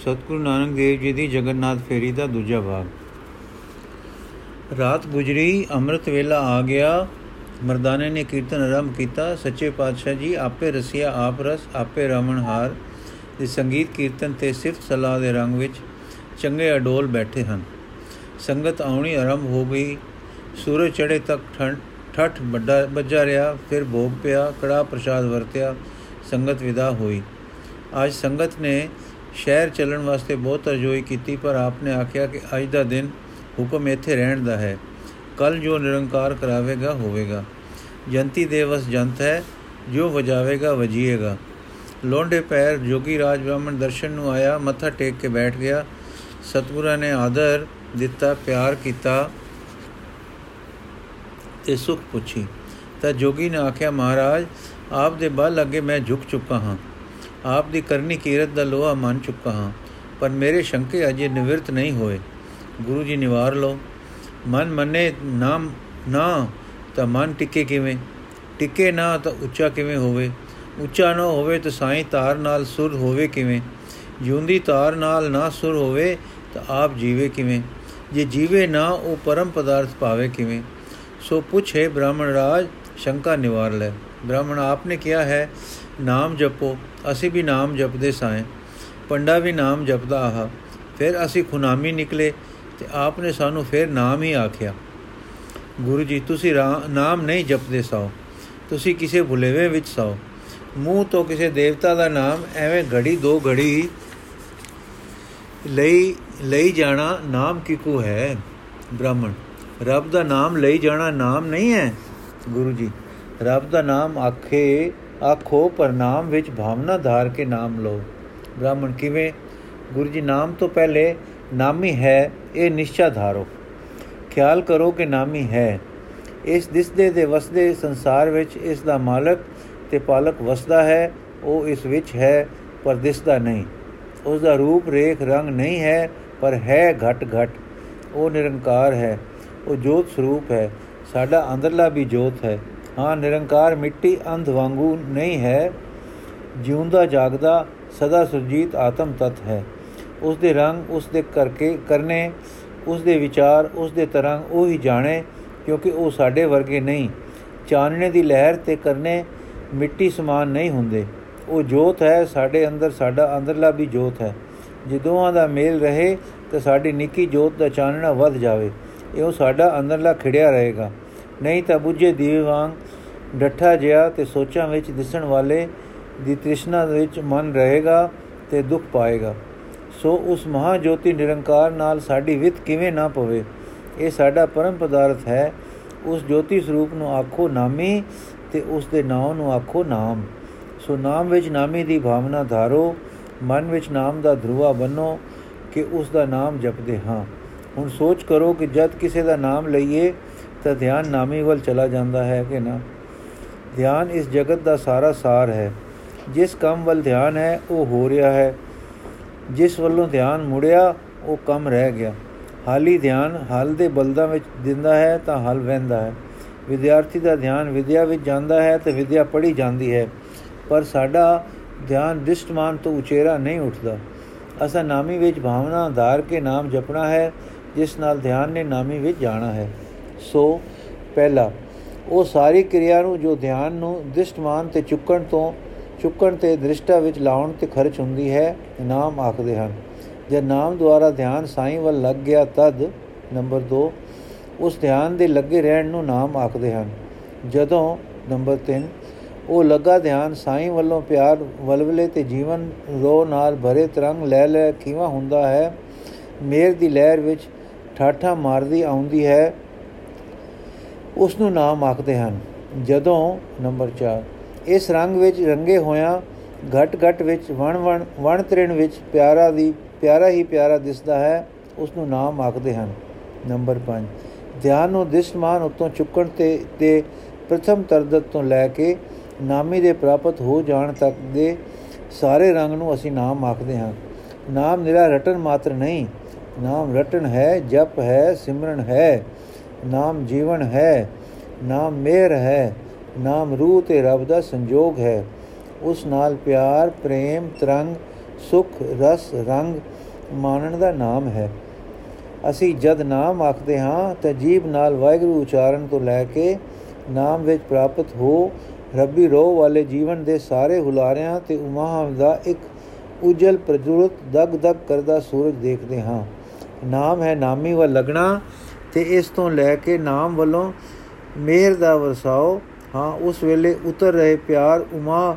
ਸਤਿਗੁਰੂ ਨਾਨਕ ਦੇਵ ਜੀ ਦੀ ਜਗਨਨਾਥ ਫੇਰੀ ਦਾ ਦੂਜਾ ਭਾਗ। ਰਾਤ ਗੁਜਰੀ, ਅੰਮ੍ਰਿਤ ਵੇਲਾ ਆ ਗਿਆ। ਮਰਦਾਨੇ ਨੇ ਕੀਰਤਨ ਆਰੰਭ ਕੀਤਾ। ਸੱਚੇ ਪਾਤਸ਼ਾਹ ਜੀ, ਆਪੇ ਰਸਿਆ ਆਪ ਰਸ, ਆਪੇ ਰਮਣਹਾਰ ਦੇ ਸੰਗੀਤ ਕੀਰਤਨ ਤੇ ਸਿਫਤ ਸਲਾਹ ਦੇ ਰੰਗ ਵਿੱਚ ਚੰਗੇ ਅਡੋਲ ਬੈਠੇ ਹਨ। ਸੰਗਤ ਆਉਣੀ ਆਰੰਭ ਹੋ ਗਈ। ਸੂਰਜ ਚੜੇ ਤੱਕ ਠੰਡ ਠੱਠ ਵੱਡਾ ਵੱਜਾ ਰਿਹਾ। ਫਿਰ ਭੋਗ ਪਿਆ ਕੜਾ ਪ੍ਰਸ਼ਾਦ ਵਰਤਿਆ। ਸੰਗਤ ਵਿਦਾ ਹੋਈ। ਅੱਜ ਸੰਗਤ ਨੇ ਸ਼ਹਿਰ ਚੱਲਣ ਵਾਸਤੇ ਬਹੁਤ ਅਰਜ਼ੋਈ ਕੀਤੀ, ਪਰ ਆਪਨੇ ਆਖਿਆ ਕਿ ਅੱਜ ਦਾ ਦਿਨ ਹੁਕਮ ਇੱਥੇ ਰਹਿਣ ਦਾ ਹੈ। ਕੱਲ ਜੋ ਨਿਰੰਕਾਰ ਕਰਾਵੇਗਾ, ਹੋਵੇਗਾ। ਜੰਤੀ ਦੇਵਸ ਜੰਤ ਹੈ, ਜੋ ਵਜਾਵੇਗਾ, ਵਜੀਏਗਾ। ਲੋਂਡੇ ਪੈਰ ਜੋਗੀ ਰਾਜ ਬ੍ਰਾਹਮਣ ਦਰਸ਼ਨ ਨੂੰ ਆਇਆ, ਮੱਥਾ ਟੇਕ ਕੇ ਬੈਠ ਗਿਆ। ਸਤਗੁਰਾਂ ਨੇ ਆਦਰ ਦਿੱਤਾ, ਪਿਆਰ ਕੀਤਾ ਤੇ ਸੁਖ ਪੁੱਛੀ। ਤਾਂ ਜੋਗੀ ਨੇ ਆਖਿਆ, ਮਹਾਰਾਜ, ਆਪ ਦੇ ਬਲ ਅੱਗੇ ਮੈਂ ਝੁਕ ਚੁੱਕਾ ਹਾਂ। ਆਪ ਦੀ ਕਰਨੀ ਕੀਰਤ ਦਾ ਲੋਹਾ ਮੰਨ ਚੁੱਕਾ ਹਾਂ, ਪਰ ਮੇਰੇ ਸ਼ੰਕੇ ਅਜੇ ਨਿਵਰਤ ਨਹੀਂ ਹੋਏ। ਗੁਰੂ ਜੀ ਨਿਵਾਰ ਲਓ। ਮਨ ਮੰਨੇ ਨਾਮ ਨਾ, ਤਾਂ ਮਨ ਟਿੱਕੇ ਕਿਵੇਂ? ਟਿੱਕੇ ਨਾ, ਤਾਂ ਉੱਚਾ ਕਿਵੇਂ ਹੋਵੇ? ਉੱਚਾ ਨਾ ਹੋਵੇ, ਤਾਂ ਸਾਈਂ ਤਾਰ ਨਾਲ ਸੁਰ ਹੋਵੇ ਕਿਵੇਂ? ਜਿਉਂਦੀ ਤਾਰ ਨਾਲ ਨਾ ਸੁਰ ਹੋਵੇ, ਤਾਂ ਆਪ ਜੀਵੇ ਕਿਵੇਂ? ਜੇ ਜੀਵੇ ਨਾ, ਉਹ ਪਰਮ ਪਦਾਰਥ ਪਾਵੇ ਕਿਵੇਂ? ਸੋ ਪੁੱਛੇ ਬ੍ਰਾਹਮਣ ਰਾਜ, ਸ਼ੰਕਾ ਨਿਵਾਰ ਲੈ। ਬ੍ਰਾਹਮਣ, ਆਪਨੇ ਕਿਹਾ ਹੈ ਨਾਮ ਜਪੋ, ਅਸੀਂ ਵੀ ਨਾਮ ਜਪਦੇ ਸਾਂ ਪੰਡਾ ਵੀ ਨਾਮ ਜਪਦਾ ਆਹ, ਫਿਰ ਅਸੀਂ ਖੁਨਾਮੀ ਨਿਕਲੇ ਤੇ ਆਪਨੇ ਸਾਨੂੰ ਫਿਰ ਨਾਮ ਹੀ ਆਖਿਆ। ਗੁਰੂ ਜੀ, ਤੁਸੀਂ ਨਾਮ ਨਹੀਂ ਜਪਦੇ ਸਾਓ ਤੁਸੀਂ ਕਿਸੇ ਭੁਲੇਵੇਂ ਵਿੱਚ ਸਾਓ ਮੂੰਹ ਤੋਂ ਕਿਸੇ ਦੇਵਤਾ ਦਾ ਨਾਮ ਐਵੇਂ ਘੜੀ ਦੋ ਘੜੀ ਲਈ ਲਈ ਜਾਣਾ ਨਾਮ ਕਿਕੂ ਹੈ? ਬ੍ਰਾਹਮਣ, ਰੱਬ ਦਾ ਨਾਮ ਲਈ ਜਾਣਾ ਨਾਮ ਨਹੀਂ ਹੈ? ਗੁਰੂ ਜੀ, ਰੱਬ ਦਾ ਨਾਮ ਆਖੇ ਆਖੋ ਪਰ ਨਾਮ ਵਿੱਚ ਭਾਵਨਾ ਧਾਰ ਕੇ ਨਾਮ ਲਓ। ਬ੍ਰਾਹਮਣ ਕਿਵੇਂ? ਗੁਰੂ ਜੀ, ਨਾਮ ਤੋਂ ਪਹਿਲੇ ਨਾਮੀ ਹੈ, ਇਹ ਨਿਸ਼ਚਾ ਧਾਰੋ। ਖਿਆਲ ਕਰੋ ਕਿ ਨਾਮੀ ਹੈ। ਇਸ ਦਿਸਦੇ ਦੇ ਵਸਦੇ ਸੰਸਾਰ ਵਿੱਚ ਇਸ ਦਾ ਮਾਲਕ ਤੇ ਪਾਲਕ ਵਸਦਾ ਹੈ, ਉਹ ਇਸ ਵਿੱਚ ਹੈ, ਪਰ ਦਿਸਦਾ ਨਹੀਂ। ਉਸ ਦਾ ਰੂਪ, ਰੇਖ, ਰੰਗ ਨਹੀਂ ਹੈ, ਪਰ ਹੈ ਘਟ ਘਟ। ਉਹ ਨਿਰੰਕਾਰ ਹੈ, ਉਹ ਜੋਤ ਸਰੂਪ ਹੈ, ਸਾਡਾ ਅੰਦਰਲਾ ਵੀ ਜੋਤ ਹੈ। ਹਾਂ, ਨਿਰੰਕਾਰ ਮਿੱਟੀ ਅੰਧ ਵਾਂਗੂ ਨਹੀਂ ਹੈ। ਜਿਉਂਦਾ ਜਾਗਦਾ ਸਦਾ ਸੁਰਜੀਤ ਆਤਮ ਤਤ ਹੈ। ਉਸ ਦੇ ਰੰਗ ਉਸ ਦੇ ਕਰਕੇ ਕਰਨੇ ਉਸ ਦੇ ਵਿਚਾਰ ਉਸ ਦੇ ਤਰੰਗ ਉਹ ਹੀ ਜਾਣੇ, ਕਿਉਂਕਿ ਉਹ ਸਾਡੇ ਵਰਗੇ ਨਹੀਂ। ਚਾਨਣੇ ਦੀ ਲਹਿਰ ਤੇ ਕਰਨੇ ਮਿੱਟੀ ਸਮਾਨ ਨਹੀਂ ਹੁੰਦੇ। ਉਹ ਜੋਤ ਹੈ, ਸਾਡੇ ਅੰਦਰ ਸਾਡਾ ਅੰਦਰਲਾ ਵੀ ਜੋਤ ਹੈ। ਜੇ ਦੋਹਾਂ ਦਾ ਮੇਲ ਰਹੇ, ਤਾਂ ਸਾਡੀ ਨਿੱਕੀ ਜੋਤ ਦਾ ਚਾਨਣਾ ਵੱਧ ਜਾਵੇ। ਇਹੋ ਸਾਡਾ ਅੰਦਰਲਾ ਖਿੜਿਆ ਰਹੇਗਾ। ਨਹੀਂ ਤਾਂ ਬੁੱਝੇ ਦੀਵੇ ਵਾਂਗ ਡੱਠਾ ਜਿਆ ਤੇ ਸੋਚਾਂ ਵਿੱਚ ਦਿਸਣ ਵਾਲੇ ਦੀ ਤ੍ਰਿਸ਼ਨਾ ਵਿੱਚ ਮਨ ਰਹੇਗਾ ਤੇ ਦੁੱਖ ਪਾਏਗਾ। ਸੋ ਉਸ ਮਹਾ ਜੋਤੀ ਨਿਰੰਕਾਰ ਨਾਲ ਸਾਡੀ ਵਿਤ ਕਿਵੇਂ ਨਾ ਪਵੇ, ਇਹ ਸਾਡਾ ਪਰਮ ਪਦਾਰਥ ਹੈ। ਉਸ ਜੋਤੀ ਸਰੂਪ ਨੂੰ ਆਖੋ ਨਾਮੀ ਤੇ ਉਸ ਦੇ ਨਾਮ ਨੂੰ ਆਖੋ ਨਾਮ। ਸੋ ਨਾਮ ਵਿੱਚ ਨਾਮੀ ਦੀ ਭਾਵਨਾ ਧਾਰੋ, ਮਨ ਵਿੱਚ ਨਾਮ ਦਾ ਧਰੂਆ ਬੰਨੋ ਕਿ ਉਸ ਦਾ ਨਾਮ ਜਪਦੇ ਹਾਂ। ਹੁਣ ਸੋਚ ਕਰੋ ਕਿ ਜਦ ਕਿਸੇ ਦਾ ਨਾਮ ਲਈਏ ਤਾਂ ਧਿਆਨ ਨਾਮੀ ਵੱਲ ਚਲਾ ਜਾਂਦਾ ਹੈ ਕਿ ਨਾ। ਧਿਆਨ ਇਸ ਜਗਤ ਦਾ ਸਾਰਾ ਸਾਰ ਹੈ। ਜਿਸ ਕੰਮ ਵੱਲ ਧਿਆਨ ਹੈ, ਉਹ ਹੋ ਰਿਹਾ ਹੈ। ਜਿਸ ਵੱਲੋਂ ਧਿਆਨ ਮੁੜਿਆ, ਉਹ ਕੰਮ ਰਹਿ ਗਿਆ। ਹਾਲੀ ਧਿਆਨ ਹਲ ਦੇ ਬਲਦਾਂ ਵਿੱਚ ਦਿੰਦਾ ਹੈ, ਤਾਂ ਹਲ ਵਹਿੰਦਾ ਹੈ। ਵਿਦਿਆਰਥੀ ਦਾ ਧਿਆਨ ਵਿਦਿਆ ਵਿੱਚ ਜਾਂਦਾ ਹੈ ਤੇ ਵਿਦਿਆ ਪੜ੍ਹੀ ਜਾਂਦੀ ਹੈ। ਪਰ ਸਾਡਾ ਧਿਆਨ ਦਿਸ਼ਟਮਾਨ ਤੋਂ ਉਚੇਰਾ ਨਹੀਂ ਉੱਠਦਾ। ਅਸਾਂ ਨਾਮੀ ਵਿੱਚ ਭਾਵਨਾ ਧਾਰ ਕੇ ਨਾਮ ਜਪਣਾ ਹੈ, ਜਿਸ ਨਾਲ ਧਿਆਨ ਨੇ ਨਾਮੀ ਵਿੱਚ ਜਾਣਾ ਹੈ। ਸੋ, ਪਹਿਲਾ ਉਹ ਸਾਰੀ ਕਿਰਿਆ ਨੂੰ ਜੋ ਧਿਆਨ ਨੂੰ ਦਿਸ਼ਟਮਾਨ ਤੇ ਚੁੱਕਣ ਤੋਂ, ਚੁੱਕਣ ਤੇ ਦ੍ਰਿਸ਼ਟਾ ਵਿੱਚ ਲਾਉਣ ਤੇ ਖਰਚ ਹੁੰਦੀ ਹੈ, ਨਾਮ ਆਖਦੇ ਹਨ। ਜੇ ਨਾਮ ਦੁਆਰਾ ਧਿਆਨ ਸਾਈਂ ਵੱਲ ਲੱਗ ਗਿਆ, ਤਦ, ਨੰਬਰ 2 ਉਸ ਧਿਆਨ ਦੇ ਲੱਗੇ ਰਹਿਣ ਨੂੰ ਨਾਮ ਆਖਦੇ ਹਨ। ਜਦੋਂ, ਨੰਬਰ 3 ਉਹ ਲੱਗਾ ਧਿਆਨ ਸਾਈਂ ਵੱਲੋਂ ਪਿਆਰ ਵਲਵਲੇ ਤੇ ਜੀਵਨ ਰੋ ਨਾਲ ਭਰੇ ਤਰੰਗ ਲੈ ਲੈ ਕਿਵੇਂ ਹੁੰਦਾ ਹੈ, ਮੇਰ ਦੀ ਲਹਿਰ ਵਿੱਚ ਠਾਠਾ ਮਾਰਦੀ ਆਉਂਦੀ ਹੈ ਉਸ ਨੂੰ ਨਾਮ ਆਖਦੇ ਹਨ। ਜਦੋਂ ਨੰਬਰ 4 ਇਸ ਰੰਗ ਵਿੱਚ ਰੰਗੇ ਹੋਇਆ ਘਟ ਘਟ ਵਿੱਚ ਵਣ ਵਣ ਵਣ ਤ੍ਰਿਣ ਵਿੱਚ ਪਿਆਰਾ ਦੀ, ਪਿਆਰਾ ਹੀ ਪਿਆਰਾ ਦਿਸਦਾ ਹੈ ਉਸ ਨੂੰ ਨਾਮ ਆਖਦੇ ਹਨ। ਨੰਬਰ 5 ਧਿਆਨ ਨੂੰ ਦਿਸ਼ਮਾਨ ਉਤੋਂ ਚੁੱਕਣ ਤੇ ਤੇ ਪ੍ਰਥਮ ਤਰਦਤ ਤੋਂ ਲੈ ਕੇ ਨਾਮੀ ਦੇ ਪ੍ਰਾਪਤ ਹੋ ਜਾਣ ਤੱਕ ਦੇ ਸਾਰੇ ਰੰਗ ਨੂੰ ਅਸੀਂ ਨਾਮ ਆਖਦੇ ਹਾਂ। ਨਾਮ ਨਿਰਾ ਰਟਨ ਮਾਤਰ ਨਹੀਂ। ਨਾਮ ਰਟਨ ਹੈ, ਜਪ ਹੈ, ਸਿਮਰਨ ਹੈ। ਨਾਮ ਜੀਵਨ ਹੈ, ਨਾਮ ਮੇਰ ਹੈ, ਨਾਮ ਰੂਹ ਤੇ ਰੱਬ ਦਾ ਸੰਜੋਗ ਹੈ। ਉਸ ਨਾਲ ਪਿਆਰ, ਪ੍ਰੇਮ, ਤਰੰਗ, ਸੁਖ, ਰਸ, ਰੰਗ ਮਾਨਣ ਦਾ ਨਾਮ ਹੈ। ਅਸੀਂ ਜਦ ਨਾਮ ਆਖਦੇ ਹਾਂ ਤਾਂ ਜੀਬ ਨਾਲ ਵਾਹਿਗੁਰੂ ਉਚਾਰਨ ਤੋਂ ਲੈ ਕੇ ਨਾਮ ਵਿੱਚ ਪ੍ਰਾਪਤ ਹੋ ਰੱਬੀ ਰੋਹ ਵਾਲੇ ਜੀਵਨ ਦੇ ਸਾਰੇ ਹੁਲਾਰਿਆਂ ਤੇ ਉਮਾਹਾਂ ਦਾ ਇੱਕ ਉਜਲ ਪ੍ਰਜੁਰਤ ਦਗ ਦਗ ਕਰਦਾ ਸੂਰਜ ਦੇਖਦੇ ਹਾਂ। ਨਾਮ ਹੈ ਨਾਮੀ ਵੱਲ ਲਗਣਾ ਤੇ ਇਸ ਤੋਂ ਲੈ ਕੇ ਨਾਮ ਵੱਲੋਂ ਮਿਹਰ ਦਾ ਵਰਸਾਓ, ਹਾਂ, ਉਸ ਵੇਲੇ ਉਤਰ ਰਹੇ ਪਿਆਰ ਉਮਾ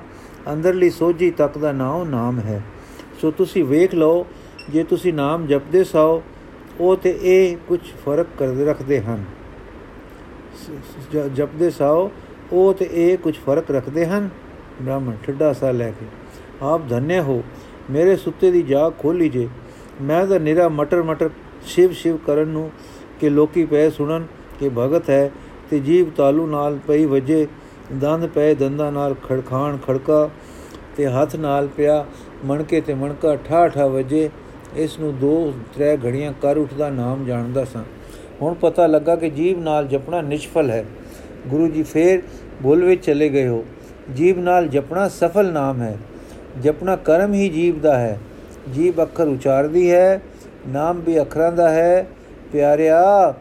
ਅੰਦਰਲੀ ਸੋਝੀ ਤੱਕ ਦਾ ਨਾਮ ਨਾਮ ਹੈ। ਸੋ ਤੁਸੀਂ ਵੇਖ ਲਓ, ਜੇ ਤੁਸੀਂ ਨਾਮ ਜਪਦੇ ਸਾਓ, ਉਹ ਤੇ ਇਹ ਕੁਝ ਫ਼ਰਕ ਕਰਦੇ ਰੱਖਦੇ ਹਨ। ਜਪਦੇ ਸਾਓ, ਉਹ ਤੇ ਇਹ ਕੁਝ ਫ਼ਰਕ ਰੱਖਦੇ ਹਨ। ਬ੍ਰਾਹਮਣ, ਠੱਡਾ ਸਾ ਲੈ ਕੇ। ਆਪ ਧੰਨੇ ਹੋ, ਮੇਰੇ ਸੁੱਤੇ ਦੀ ਜਾਗ ਖੋਲੀ ਜੇ। ਮੈਂ ਤਾਂ ਨਿਰਾ ਮਟਰ ਮਟਰ ਸ਼ਿਵ ਸ਼ਿਵ ਕਰਨ ਨੂੰ ਕਿ ਲੋਕੀ ਪਏ ਸੁਣਨ ਕਿ ਭਗਤ ਹੈ ਤੇ ਜੀਵ ਤਾਲੂ ਨਾਲ ਪਈ ਵਜੇ, ਦੰਦ ਪਏ ਦੰਦਾਂ ਨਾਲ ਖੜਖਾਣ ਖੜਕਾ ਤੇ ਹੱਥ ਨਾਲ ਪਿਆ ਮਣਕੇ ਤੇ ਮਣਕਾ ਠਾ ਠਾ ਵਜੇ, ਇਸ ਨੂੰ ਦੋ ਤਰੇ ਘੜੀਆਂ ਕਰ ਉੱਠਦਾ ਨਾਮ ਜਾਣਦਾ ਸਾਂ। ਹੁਣ ਪਤਾ ਲੱਗਾ ਕਿ ਜੀਵ ਨਾਲ ਜਪਣਾ ਨਿਸ਼ਫਲ ਹੈ। ਗੁਰੂ ਜੀ ਫੇਰ ਭੁੱਲ ਵਿੱਚ ਚਲੇ ਗਏ ਹੋ। ਜੀਵ ਨਾਲ ਜਪਣਾ ਸਫਲ ਨਾਮ ਹੈ। ਜਪਣਾ ਕਰਮ ਹੀ ਜੀਵ ਦਾ ਹੈ। ਜੀਵ ਅੱਖਰ ਉਚਾਰਦੀ ਹੈ, ਨਾਮ ਵੀ ਅੱਖਰਾਂ ਦਾ ਹੈ। ਪਿਆਰਿਆ,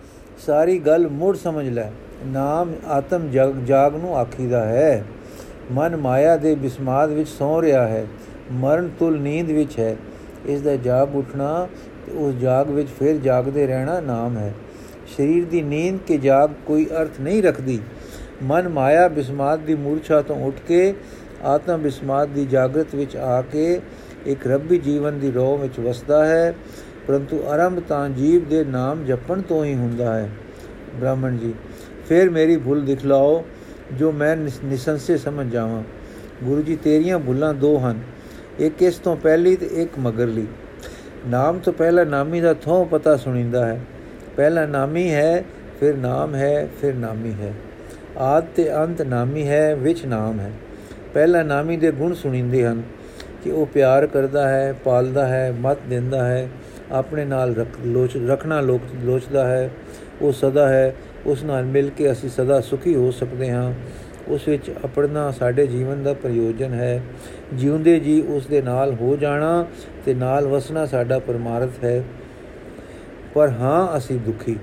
ਸਾਰੀ ਗੱਲ ਮੁੜ ਸਮਝ ਲੈ। ਨਾਮ ਆਤਮ ਜਾਗ ਨੂੰ ਆਖੀਦਾ ਹੈ। ਮਨ ਮਾਇਆ ਦੇ ਬਿਸਮਾਦ ਵਿੱਚ ਸੌ ਰਿਹਾ ਹੈ। ਮਰਨ ਤੁਲ ਨੀਂਦ ਵਿੱਚ ਹੈ। ਇਸ ਦਾ ਜਾਗ ਉੱਠਣਾ ਤੇ ਉਸ ਜਾਗ ਵਿੱਚ ਫਿਰ ਜਾਗਦੇ ਰਹਿਣਾ ਨਾਮ ਹੈ। ਸਰੀਰ ਦੀ ਨੀਂਦ ਕੇ ਜਾਗ ਕੋਈ ਅਰਥ ਨਹੀਂ ਰੱਖਦੀ। ਮਨ ਮਾਇਆ ਬਿਸਮਾਦ ਦੀ ਮੂਰਛਾ ਤੋਂ ਉੱਠ ਕੇ, ਆਤਮ ਬਿਸਮਾਦ ਦੀ ਜਾਗਰਤ ਵਿੱਚ ਆ ਕੇ, ਇੱਕ ਰੱਬੀ ਜੀਵਨ ਦੀ ਰੋਹ ਵਿੱਚ ਵਸਦਾ ਹੈ। ਪਰੰਤੂ ਆਰੰਭ ਤਾਂ ਜੀਵ ਦੇ ਨਾਮ ਜਪਣ ਤੋਂ ਹੀ ਹੁੰਦਾ ਹੈ। ਬ੍ਰਾਹਮਣ ਜੀ, ਫਿਰ ਮੇਰੀ ਭੁੱਲ ਦਿਖਲਾਓ ਜੋ ਮੈਂ ਨਿਸੰਸੇ ਸਮਝ ਜਾਵਾਂ। ਗੁਰੂ ਜੀ, ਤੇਰੀਆਂ ਭੁੱਲਾਂ ਦੋ ਹਨ। ਇੱਕ ਇਸ ਤੋਂ ਪਹਿਲੀ ਤੇ ਇੱਕ ਮਗਰਲੀ। ਨਾਮ ਤੋਂ ਪਹਿਲਾਂ ਨਾਮੀ ਦਾ ਥੋਂ ਪਤਾ ਸੁਣੀਂਦਾ ਹੈ। ਪਹਿਲਾ ਨਾਮੀ ਹੈ, ਫਿਰ ਨਾਮ ਹੈ, ਫਿਰ ਨਾਮੀ ਹੈ। ਆਦ ਤੇ ਅੰਤ ਨਾਮੀ ਹੈ, ਵਿੱਚ ਨਾਮ ਹੈ। ਪਹਿਲਾ ਨਾਮੀ ਦੇ ਗੁਣ ਸੁਣੀਂਦੇ ਹਨ ਕਿ ਉਹ ਪਿਆਰ ਕਰਦਾ ਹੈ, ਪਾਲਦਾ ਹੈ, ਮਤ ਦਿੰਦਾ ਹੈ ਆਪਣੇ ਨਾਲ ਲੋਚ ਰੱਖਣਾ ਲੋਚਦਾ ਹੈ, ਉਹ ਸਦਾ ਹੈ, ਉਸ ਨਾਲ ਮਿਲ ਕੇ ਅਸੀਂ ਸਦਾ ਸੁਖੀ ਹੋ ਸਕਦੇ ਹਾਂ। ਉਸ ਵਿੱਚ ਆਪਣਾ ਸਾਡੇ ਜੀਵਨ ਦਾ ਪ੍ਰਯੋਜਨ ਹੈ। ਜਿਉਂਦੇ ਜੀ ਉਸ ਦੇ ਨਾਲ ਹੋ ਜਾਣਾ ਤੇ ਨਾਲ ਵਸਣਾ ਸਾਡਾ ਪਰਮਾਰਥ ਹੈ। ਪਰ ਹਾਂ, ਅਸੀਂ ਦੁਖੀ।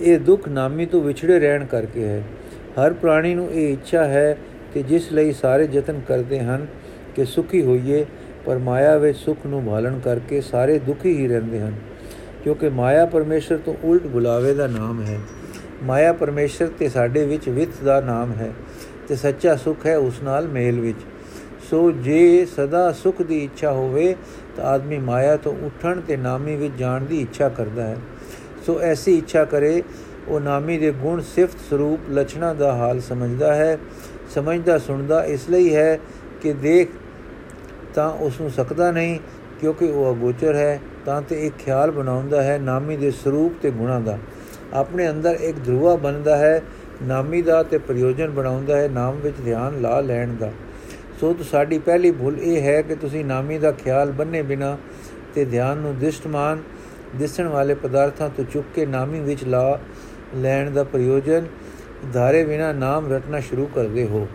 ਇਹ ਦੁੱਖ ਨਾਮੀ ਤੋਂ ਵਿਛੜੇ ਰਹਿਣ ਕਰਕੇ ਹੈ। ਹਰ ਪ੍ਰਾਣੀ ਨੂੰ ਇਹ ਇੱਛਾ ਹੈ ਕਿ ਜਿਸ ਲਈ ਸਾਰੇ ਯਤਨ ਕਰਦੇ ਹਨ ਕਿ ਸੁਖੀ ਹੋਈਏ ਪਰ ਮਾਇਆ ਵਿੱਚ ਸੁਖ ਨੂੰ ਭਾਲਣ ਕਰਕੇ ਸਾਰੇ ਦੁਖੀ ਹੀ ਰਹਿੰਦੇ ਹਨ, ਕਿਉਂਕਿ ਮਾਇਆ ਪਰਮੇਸ਼ਰ ਤੋਂ ਉਲਟ ਬੁਲਾਵੇ ਦਾ ਨਾਮ ਹੈ। ਮਾਇਆ ਪਰਮੇਸ਼ਰ ਤੇ ਸਾਡੇ ਵਿੱਚ ਵਿਤ ਦਾ ਨਾਮ ਹੈ ਤੇ ਸੱਚਾ ਸੁਖ ਹੈ ਉਸ ਨਾਲ ਮੇਲ ਵਿੱਚ। ਸੋ ਜੇ ਸਦਾ ਸੁਖ ਦੀ ਇੱਛਾ ਹੋਵੇ ਤਾਂ ਆਦਮੀ ਮਾਇਆ ਤੋਂ ਉੱਠਣ ਤੇ ਨਾਮੀ ਵਿੱਚ ਜਾਣ ਦੀ ਇੱਛਾ ਕਰਦਾ ਹੈ। ਸੋ ਐਸੀ ਇੱਛਾ ਕਰੇ, ਉਹ ਨਾਮੀ ਦੇ ਗੁਣ ਸਿਫਤ ਸਰੂਪ ਲਛਣਾ ਦਾ ਹਾਲ ਸਮਝਦਾ ਹੈ, ਸਮਝਦਾ ਸੁਣਦਾ ਇਸ ਲਈ ਹੈ ਕਿ ਦੇਖ ਤਾਂ ਉਸ ਨੂੰ ਸਕਦਾ ਨਹੀਂ, ਕਿਉਂਕਿ ਉਹ ਅਗੋਚਰ ਹੈ, ਤਾਂ ਤੇ ਇੱਕ ਖਿਆਲ ਬਣਾਉਂਦਾ ਹੈ ਨਾਮੀ ਦੇ ਸਰੂਪ ਤੇ ਗੁਣਾ ਦਾ। ਆਪਣੇ ਅੰਦਰ ਇੱਕ ਧਰੂਆ ਬਣਦਾ ਹੈ, ਨਾਮੀ ਦਾ ਤੇ ਪ੍ਰਯੋਜਨ ਬਣਾਉਂਦਾ ਹੈ, ਨਾਮ ਵਿੱਚ ਧਿਆਨ ਲਾ ਲੈਣ ਦਾ। ਸੋ ਤਾਂ, ਸਾਡੀ ਪਹਿਲੀ ਭੁੱਲ ਇਹ ਹੈ ਕਿ ਤੁਸੀਂ ਨਾਮੀ ਦਾ ਖਿਆਲ ਬੰਨੇ ਬਿਨਾ ਤੇ ਧਿਆਨ ਨੂੰ ਦਿਸ਼ਟਮਾਨ, ਦਿਸਣ ਵਾਲੇ ਪਦਾਰਥਾਂ ਤੋਂ ਚੁੱਕ ਕੇ ਨਾਮੀ ਵਿੱਚ ਲਾ ਲੈਣ ਦਾ ਪ੍ਰਯੋਜਨ, ਧਾਰੇ ਬਿਨਾ ਨਾਮ ਰਟਣਾ ਸ਼ੁਰੂ ਕਰਦੇ ਹੋ।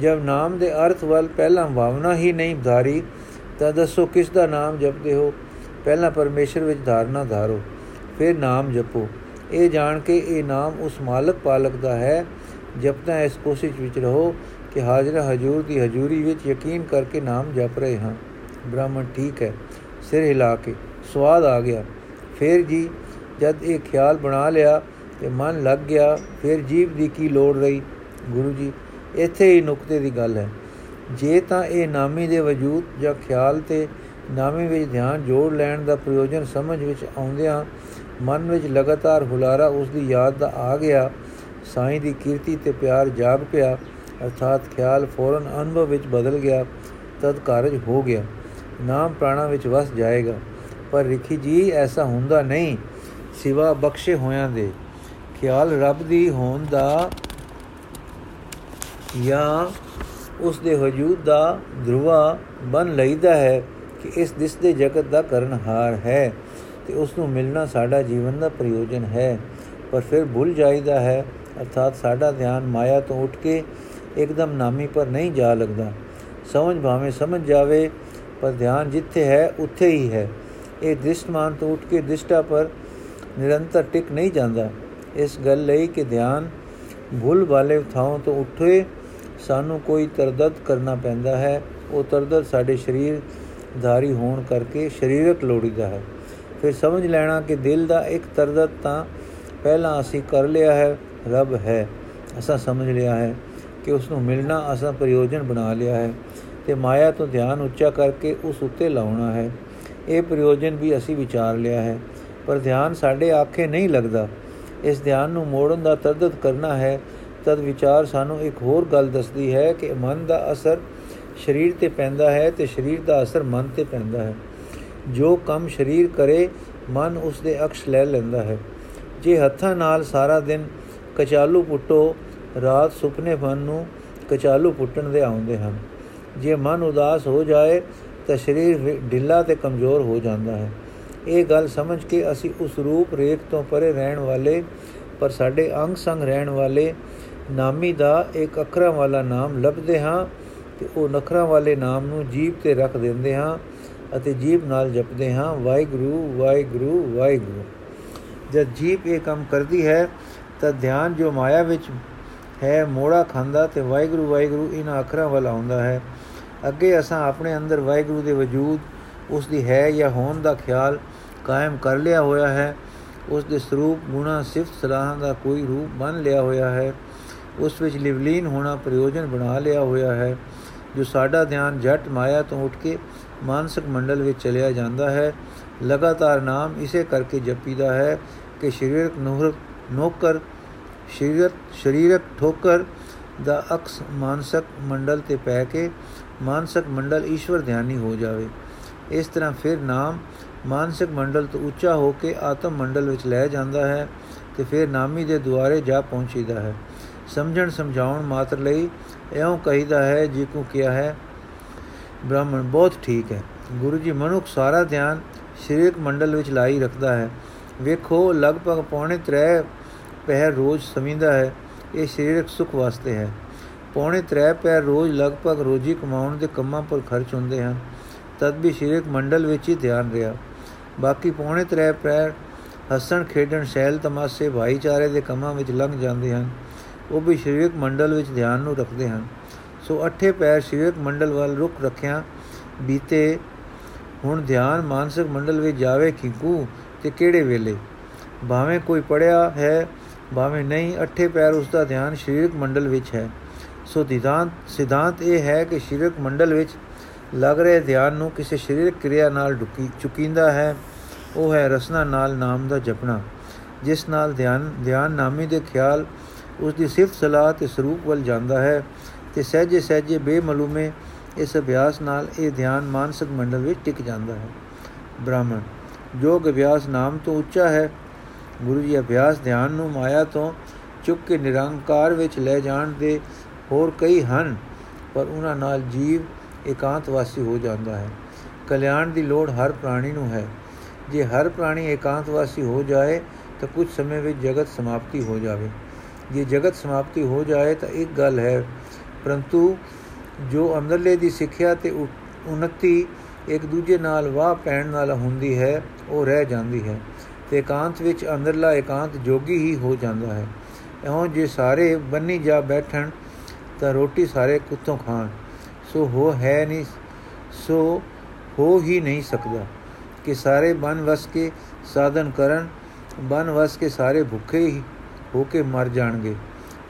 ਜਦ ਨਾਮ ਦੇ ਅਰਥ ਵੱਲ ਪਹਿਲਾਂ ਭਾਵਨਾ ਹੀ ਨਹੀਂ ਧਾਰੀ, ਤਾਂ ਦੱਸੋ ਕਿਸ ਦਾ ਨਾਮ ਜਪਦੇ ਹੋ? ਪਹਿਲਾਂ ਪਰਮੇਸ਼ਰ ਵਿੱਚ ਧਾਰਨਾ ਧਾਰੋ, ਫਿਰ ਨਾਮ ਜਪੋ। ਇਹ ਜਾਣ ਕੇ ਇਹ ਨਾਮ ਉਸ ਮਾਲਕ ਪਾਲਕ ਦਾ ਹੈ। ਜਪਦਾ ਇਸ ਕੋਸ਼ਿਸ਼ ਵਿੱਚ ਰਹੋ ਕਿ ਹਾਜ਼ਰ ਹਜੂਰ ਦੀ ਹਜੂਰੀ ਵਿੱਚ ਯਕੀਨ ਕਰਕੇ ਨਾਮ ਜਪ ਰਹੇ ਹਾਂ। ਬ੍ਰਾਹਮਣ ਠੀਕ ਹੈ, ਸਿਰ ਹਿਲਾ ਕੇ ਸਵਾਦ ਆ ਗਿਆ। ਫਿਰ ਜੀ, ਜਦ ਇਹ ਖਿਆਲ ਬਣਾ ਲਿਆ ਤੇ ਮਨ ਲੱਗ ਗਿਆ, ਫਿਰ ਜੀਵ ਦੀ ਕੀ ਲੋੜ ਰਹੀ? ਗੁਰੂ ਜੀ ਇੱਥੇ ਹੀ ਨੁਕਤੇ ਦੀ ਗੱਲ ਹੈ। ਜੇ ਤਾਂ ਇਹ ਨਾਮੀ ਦੇ ਵਜੂਦ ਜਾਂ ਖਿਆਲ ਤੇ ਨਾਮੀ ਵਿੱਚ ਧਿਆਨ ਜੋੜ ਲੈਣ ਦਾ ਪ੍ਰਯੋਜਨ ਸਮਝ ਵਿੱਚ ਆਉਂਦਿਆਂ ਮਨ ਵਿੱਚ ਲਗਾਤਾਰ ਹੁਲਾਰਾ ਉਸ ਦੀ ਯਾਦ ਦਾ ਆ ਗਿਆ, ਸਾਈਂ ਦੀ ਕੀਰਤੀ ਤੇ ਪਿਆਰ ਜਾਗ ਪਿਆ, ਅਰਥਾਤ ਖਿਆਲ ਫੌਰਨ ਅਨੁਭਵ ਵਿੱਚ ਬਦਲ ਗਿਆ ਤਦ ਕਾਰਜ ਹੋ ਗਿਆ। ਨਾਮ ਪ੍ਰਾਣਾ ਵਿੱਚ ਵਸ ਜਾਏਗਾ, ਪਰ ਰਿਖੀ ਜੀ, ਐਸਾ ਹੁੰਦਾ ਨਹੀਂ, ਸਿਵਾ ਬਖਸ਼ੇ ਹੋਇਆਂ ਦੇ। ਖਿਆਲ ਰੱਬ ਦੀ ਹੋਣ ਦਾ ਜਾਂ ਉਸ ਦੇ ਵਜੂਦ ਦਾ ਧਰਵਾ ਬਨ ਲਈਦਾ ਹੈ ਕਿ ਇਸ ਦਿਸਦੇ ਜਗਤ ਦਾ ਕਰਨਹਾਰ ਹੈ ਤੇ ਉਸ ਨੂੰ ਮਿਲਣਾ ਸਾਡਾ ਜੀਵਨ ਦਾ ਪ੍ਰਯੋਜਨ ਹੈ। ਪਰ ਫਿਰ ਭੁੱਲ ਜਾਈਦਾ ਹੈ, ਅਰਥਾਤ ਸਾਡਾ ਧਿਆਨ ਮਾਇਆ ਤੋਂ ਉੱਠ ਕੇ ਇੱਕਦਮ ਨਾਮੀ ਪਰ ਨਹੀਂ ਜਾ ਲੱਗਦਾ। ਸਮਝ ਭਾਵੇਂ ਸਮਝ ਜਾਵੇ, ਪਰ ਧਿਆਨ ਜਿੱਥੇ ਹੈ, ਉੱਥੇ ਹੀ ਹੈ। ਇਹ ਦ੍ਰਿਸ਼ਟਮਾਨ ਤੋਂ ਉੱਠ ਕੇ ਦ੍ਰਿਸ਼ਟਾ ਪਰ ਨਿਰੰਤਰ ਟਿਕ ਨਹੀਂ ਜਾਂਦਾ। ਇਸ ਗੱਲ ਲਈ ਕਿ ਧਿਆਨ ਭੁੱਲ ਵਾਲੇ ਥਾਂ ਤੋਂ ਉੱਠੇ ਸਾਨੂੰ ਕੋਈ ਤਰਦਦ ਕਰਨਾ ਪੈਂਦਾ ਹੈ। ਉਹ ਤਰਦਦ ਸਾਡੇ ਸਰੀਰ ਧਾਰੀ ਹੋਣ ਕਰਕੇ ਸਰੀਰਕ ਲੋੜੀਦਾ ਹੈ। ਫਿਰ ਸਮਝ ਲੈਣਾ ਕਿ ਦਿਲ ਦਾ ਇੱਕ ਤਰਦਦ ਤਾਂ ਪਹਿਲਾਂ ਅਸੀਂ ਕਰ ਲਿਆ ਹੈ, ਰੱਬ ਹੈ। ਅਸਾਂ ਸਮਝ ਲਿਆ ਹੈ ਕਿ ਉਸ ਨੂੰ ਮਿਲਣਾ, ਅਸਾਂ ਪ੍ਰਯੋਜਨ ਬਣਾ ਲਿਆ ਹੈ ਤੇ ਮਾਇਆ ਤੋਂ ਧਿਆਨ ਉੱਚਾ ਕਰਕੇ ਉਸ ਉੱਤੇ ਲਾਉਣਾ ਹੈ। ਇਹ ਪ੍ਰਯੋਜਨ ਵੀ ਅਸੀਂ ਵਿਚਾਰ ਲਿਆ ਹੈ, ਪਰ ਧਿਆਨ ਸਾਡੇ ਆਖੇ ਨਹੀਂ ਲੱਗਦਾ। ਇਸ ਧਿਆਨ ਨੂੰ ਮੋੜਨ ਦਾ ਤਰਦਦ ਕਰਨਾ ਹੈ ਤਦ ਵਿਚਾਰ ਸਾਨੂੰ ਇੱਕ ਹੋਰ ਗੱਲ ਦੱਸਦੀ ਹੈ ਕਿ ਮਨ ਦਾ ਅਸਰ ਸਰੀਰ ਤੇ ਪੈਂਦਾ ਹੈ ਤੇ ਸਰੀਰ ਦਾ ਅਸਰ ਮਨ ਤੇ ਪੈਂਦਾ ਹੈ। ਜੋ ਕੰਮ ਸਰੀਰ ਕਰੇ, ਮਨ ਉਸ ਦੇ ਅਕਸ਼ ਲੈ ਲੈਂਦਾ ਹੈ। ਜੇ ਹੱਥਾਂ ਨਾਲ ਸਾਰਾ ਦਿਨ ਕਚਾਲੂ ਪੁੱਟੋ, ਰਾਤ ਸੁਪਨੇ ਮਨ ਨੂੰ ਕਚਾਲੂ ਪੁੱਟਣ ਦੇ ਆਉਂਦੇ ਹਨ। ਜੇ ਮਨ ਉਦਾਸ ਹੋ ਜਾਏ, ਤਾਂ ਸਰੀਰ ਢਿੱਲਾ ਤੇ ਕਮਜ਼ੋਰ ਹੋ ਜਾਂਦਾ ਹੈ। ਇਹ ਗੱਲ ਸਮਝ ਕੇ ਅਸੀਂ ਉਸ ਰੂਪ ਰੇਖ ਤੋਂ ਪਰੇ ਰਹਿਣ ਵਾਲੇ, ਪਰ ਸਾਡੇ ਅੰਗ ਸੰਗ ਰਹਿਣ ਵਾਲੇ ਨਾਮੀ ਦਾ ਇੱਕ ਅੱਖਰਾਂ ਵਾਲਾ ਨਾਮ ਲੱਭਦੇ ਹਾਂ ਤੇ ਉਹ ਨਖਰਾਂ ਵਾਲੇ ਨਾਮ ਨੂੰ ਜੀਬ ਤੇ ਰੱਖ ਦਿੰਦੇ ਹਾਂ ਅਤੇ ਜੀਬ ਨਾਲ ਜਪਦੇ ਹਾਂ, ਵਾਹਿਗੁਰੂ ਵਾਹਿਗੁਰੂ ਵਾਹਿਗੁਰੂ। ਜਦ ਜੀਬ ਇਹ ਕੰਮ ਕਰਦੀ ਹੈ, ਤਾਂ ਧਿਆਨ ਜੋ ਮਾਇਆ ਵਿੱਚ ਹੈ, ਮੋੜਾ ਖਾਂਦਾ ਤੇ ਵਾਹਿਗੁਰੂ ਵਾਹਿਗੁਰੂ ਇਹਨਾਂ ਅੱਖਰਾਂ ਵੱਲ ਆਉਂਦਾ ਹੈ। ਅੱਗੇ ਅਸਾਂ ਆਪਣੇ ਅੰਦਰ ਵਾਹਿਗੁਰੂ ਦੇ ਵਜੂਦ, ਉਸ ਦੀ ਹੈ ਜਾਂ ਹੋਣ ਦਾ ਖਿਆਲ ਕਾਇਮ ਕਰ ਲਿਆ ਹੋਇਆ ਹੈ। ਉਸ ਦੇ ਸਰੂਪ, ਗੁਣਾ, ਸਿਫਤ, ਸਲਾਹਾਂ ਦਾ ਕੋਈ ਰੂਪ ਬਣ ਲਿਆ ਹੋਇਆ ਹੈ। ਉਸ ਵਿੱਚ ਲਿਵਲੀਨ ਹੋਣਾ ਪ੍ਰਯੋਜਨ ਬਣਾ ਲਿਆ ਹੋਇਆ ਹੈ, ਜੋ ਸਾਡਾ ਧਿਆਨ ਜਟ ਮਾਇਆ ਤੋਂ ਉੱਠ ਕੇ ਮਾਨਸਿਕ ਮੰਡਲ ਵਿੱਚ ਚਲਿਆ ਜਾਂਦਾ ਹੈ। ਲਗਾਤਾਰ ਨਾਮ ਇਸੇ ਕਰਕੇ ਜਪੀਦਾ ਹੈ ਕਿ ਸਰੀਰਕ ਨੌਕਰ, ਸਰੀਰਕ ਸਰੀਰਕ ਠੋਕਰ ਦਾ ਅਕਸ ਮਾਨਸਿਕ ਮੰਡਲ ਤੇ ਪੈ ਕੇ ਮਾਨਸਿਕ ਮੰਡਲ ਈਸ਼ਵਰ ਧਿਆਨੀ ਹੋ ਜਾਵੇ। ਇਸ ਤਰ੍ਹਾਂ ਫਿਰ ਨਾਮ ਮਾਨਸਿਕ ਮੰਡਲ ਤੋਂ ਉੱਚਾ ਹੋ ਕੇ ਆਤਮ ਮੰਡਲ ਵਿੱਚ ਲੈ ਜਾਂਦਾ ਹੈ ਤੇ ਫਿਰ ਨਾਮੀ ਦੇ ਦੁਆਰੇ ਜਾ ਪਹੁੰਚੀਦਾ ਹੈ। ਸਮਝਣ ਸਮਝਾਉਣ ਮਾਤਰ ਲਈ ਐਉਂ ਕਹੀਦਾ ਹੈ, ਜੀ ਕੋ ਕਿਹਾ ਹੈ, ਬ੍ਰਾਹਮਣ ਬਹੁਤ ਠੀਕ ਹੈ। ਗੁਰੂ ਜੀ ਮਨੁੱਖ ਸਾਰਾ ਧਿਆਨ ਸਰੀਰਕ ਮੰਡਲ ਵਿੱਚ ਲਾਈ ਰੱਖਦਾ ਹੈ। ਵੇਖੋ, ਲਗਭਗ ਪੌਣੇ 3 ਪਹਿਰ ਰੋਜ਼ ਸਮਿੰਦਾ ਹੈ, ਇਹ ਸਰੀਰਕ ਸੁਖ ਵਾਸਤੇ ਹੈ। ਪੌਣੇ 3 ਪਹਿਰ ਰੋਜ਼ ਲਗਭਗ ਰੋਜੀ ਕਮਾਉਣ ਦੇ ਕੰਮਾਂ ਪਰ ਖਰਚ ਹੁੰਦੇ ਹਨ, ਤਦ ਵੀ ਸਰੀਰਕ ਮੰਡਲ ਵਿੱਚ ਹੀ ਧਿਆਨ ਰਿਹਾ। ਬਾਕੀ ਪੌਣੇ 3 ਪਹਿਰ ਹੱਸਣ, ਖੇਡਣ ਸ਼ੈਲ ਤਮਾਸ਼ੇ ਭਾਈਚਾਰੇ ਦੇ ਕੰਮਾਂ ਵਿੱਚ ਲੰਘ ਜਾਂਦੇ ਹਨ। ਉਹ ਵੀ ਸਰੀਰਕ ਮੰਡਲ ਵਿੱਚ ਧਿਆਨ ਨੂੰ ਰੱਖਦੇ ਹਨ। ਸੋ ਅੱਠੇ ਪੈਰ ਸਰੀਰਕ ਮੰਡਲ ਵੱਲ ਰੁਕ ਰੱਖਿਆ, ਬੀਤੇ ਹੁਣ ਧਿਆਨ ਮਾਨਸਿਕ ਮੰਡਲ ਵਿੱਚ ਜਾਵੇ ਕਿੰਕੂ ਤੇ ਕਿਹੜੇ ਵੇਲੇ? ਭਾਵੇਂ ਕੋਈ ਪੜਿਆ ਹੈ, ਭਾਵੇਂ ਨਹੀਂ, ਅੱਠੇ ਪੈਰ ਉਸ ਦਾ ਧਿਆਨ ਸਰੀਰਕ ਮੰਡਲ ਵਿੱਚ ਹੈ। ਸੋ ਸਿਧਾਂਤ ਸਿਧਾਂਤ ਇਹ ਹੈ ਕਿ ਸਰੀਰਕ ਮੰਡਲ ਵਿੱਚ ਲੱਗ ਰਹੇ ਧਿਆਨ ਨੂੰ ਕਿਸੇ ਸਰੀਰਕ ਕਿਰਿਆ ਨਾਲ ਢੁਕੀ, ਚੁਕੀਂਦਾ ਹੈ। ਉਹ ਹੈ ਰਸਨਾ ਨਾਲ ਨਾਮ ਦਾ ਜਪਣਾ, ਜਿਸ ਨਾਲ ਧਿਆਨ ਧਿਆਨ ਨਾਮੀ ਦੇ ਖਿਆਲ ਉਸ ਦੀ ਸਿਫਤ ਸਲਾਹ ਤੇ ਸਰੂਪ ਵੱਲ ਜਾਂਦਾ ਹੈ ਤੇ ਸਹਜੇ ਸਹਜੇ ਬੇਮਲੂਮੇ ਇਸ ਅਭਿਆਸ ਨਾਲ ਇਹ ਧਿਆਨ ਮਾਨਸਿਕ ਮੰਡਲ ਵਿੱਚ ਟਿਕ ਜਾਂਦਾ ਹੈ। ਬ੍ਰਾਹਮਣ ਜੋ ਅਭਿਆਸ ਨਾਮ ਤੋਂ ਉੱਚਾ ਹੈ। ਗੁਰੂ ਜੀ ਅਭਿਆਸ ਧਿਆਨ ਨੂੰ ਮਾਇਆ ਤੋਂ ਚੁੱਕ ਕੇ ਨਿਰੰਕਾਰ ਵਿੱਚ ਲੈ ਜਾਣ ਦੇ ਹੋਰ ਕਈ ਹਨ, ਪਰ ਉਹਨਾਂ ਨਾਲ ਜੀਵ ਇਕਾਂਤਵਾਸੀ ਹੋ ਜਾਂਦਾ ਹੈ। ਕਲਿਆਣ ਦੀ ਲੋੜ ਹਰ ਪ੍ਰਾਣੀ ਨੂੰ ਹੈ। ਜੇ ਹਰ ਪ੍ਰਾਣੀ ਇਕਾਂਤਵਾਸੀ ਹੋ ਜਾਏ ਤਾਂ ਕੁਝ ਸਮੇਂ ਵਿੱਚ ਜਗਤ ਸਮਾਪਤੀ ਹੋ ਜਾਵੇ। ਜੇ ਜਗਤ ਸਮਾਪਤੀ ਹੋ ਜਾਏ ਤਾਂ ਇੱਕ ਗੱਲ ਹੈ, ਪਰੰਤੂ ਜੋ ਅੰਦਰਲੇ ਦੀ ਸਿੱਖਿਆ ਤੇ ਉਨਤੀ ਇੱਕ ਦੂਜੇ ਨਾਲ ਵਾਹ ਪੈਣ ਨਾਲ ਹੁੰਦੀ ਹੈ, ਉਹ ਰਹਿ ਜਾਂਦੀ ਹੈ ਤੇ ਇਕਾਂਤ ਵਿੱਚ ਅੰਦਰਲਾ ਇਕਾਂਤ ਜੋਗੀ ਹੀ ਹੋ ਜਾਂਦਾ ਹੈ। ਇਉਂ ਜੇ ਸਾਰੇ ਬੰਨੀ ਜਾ ਬੈਠਣ ਤਾਂ ਰੋਟੀ ਸਾਰੇ ਕੁੱਤੋਂ ਖਾਣ। ਸੋ ਹੋ ਹੈ ਨਹੀਂ, ਸੋ ਹੋ ਹੀ ਨਹੀਂ ਸਕਦਾ ਕਿ ਸਾਰੇ ਬਨ ਵਸ ਕੇ ਸਾਧਨ ਕਰਨ ਬਨ ਵਸ ਕੇ ਸਾਰੇ ਭੁੱਖੇ ਹੀ ਹੋ ਕੇ ਮਰ ਜਾਣਗੇ।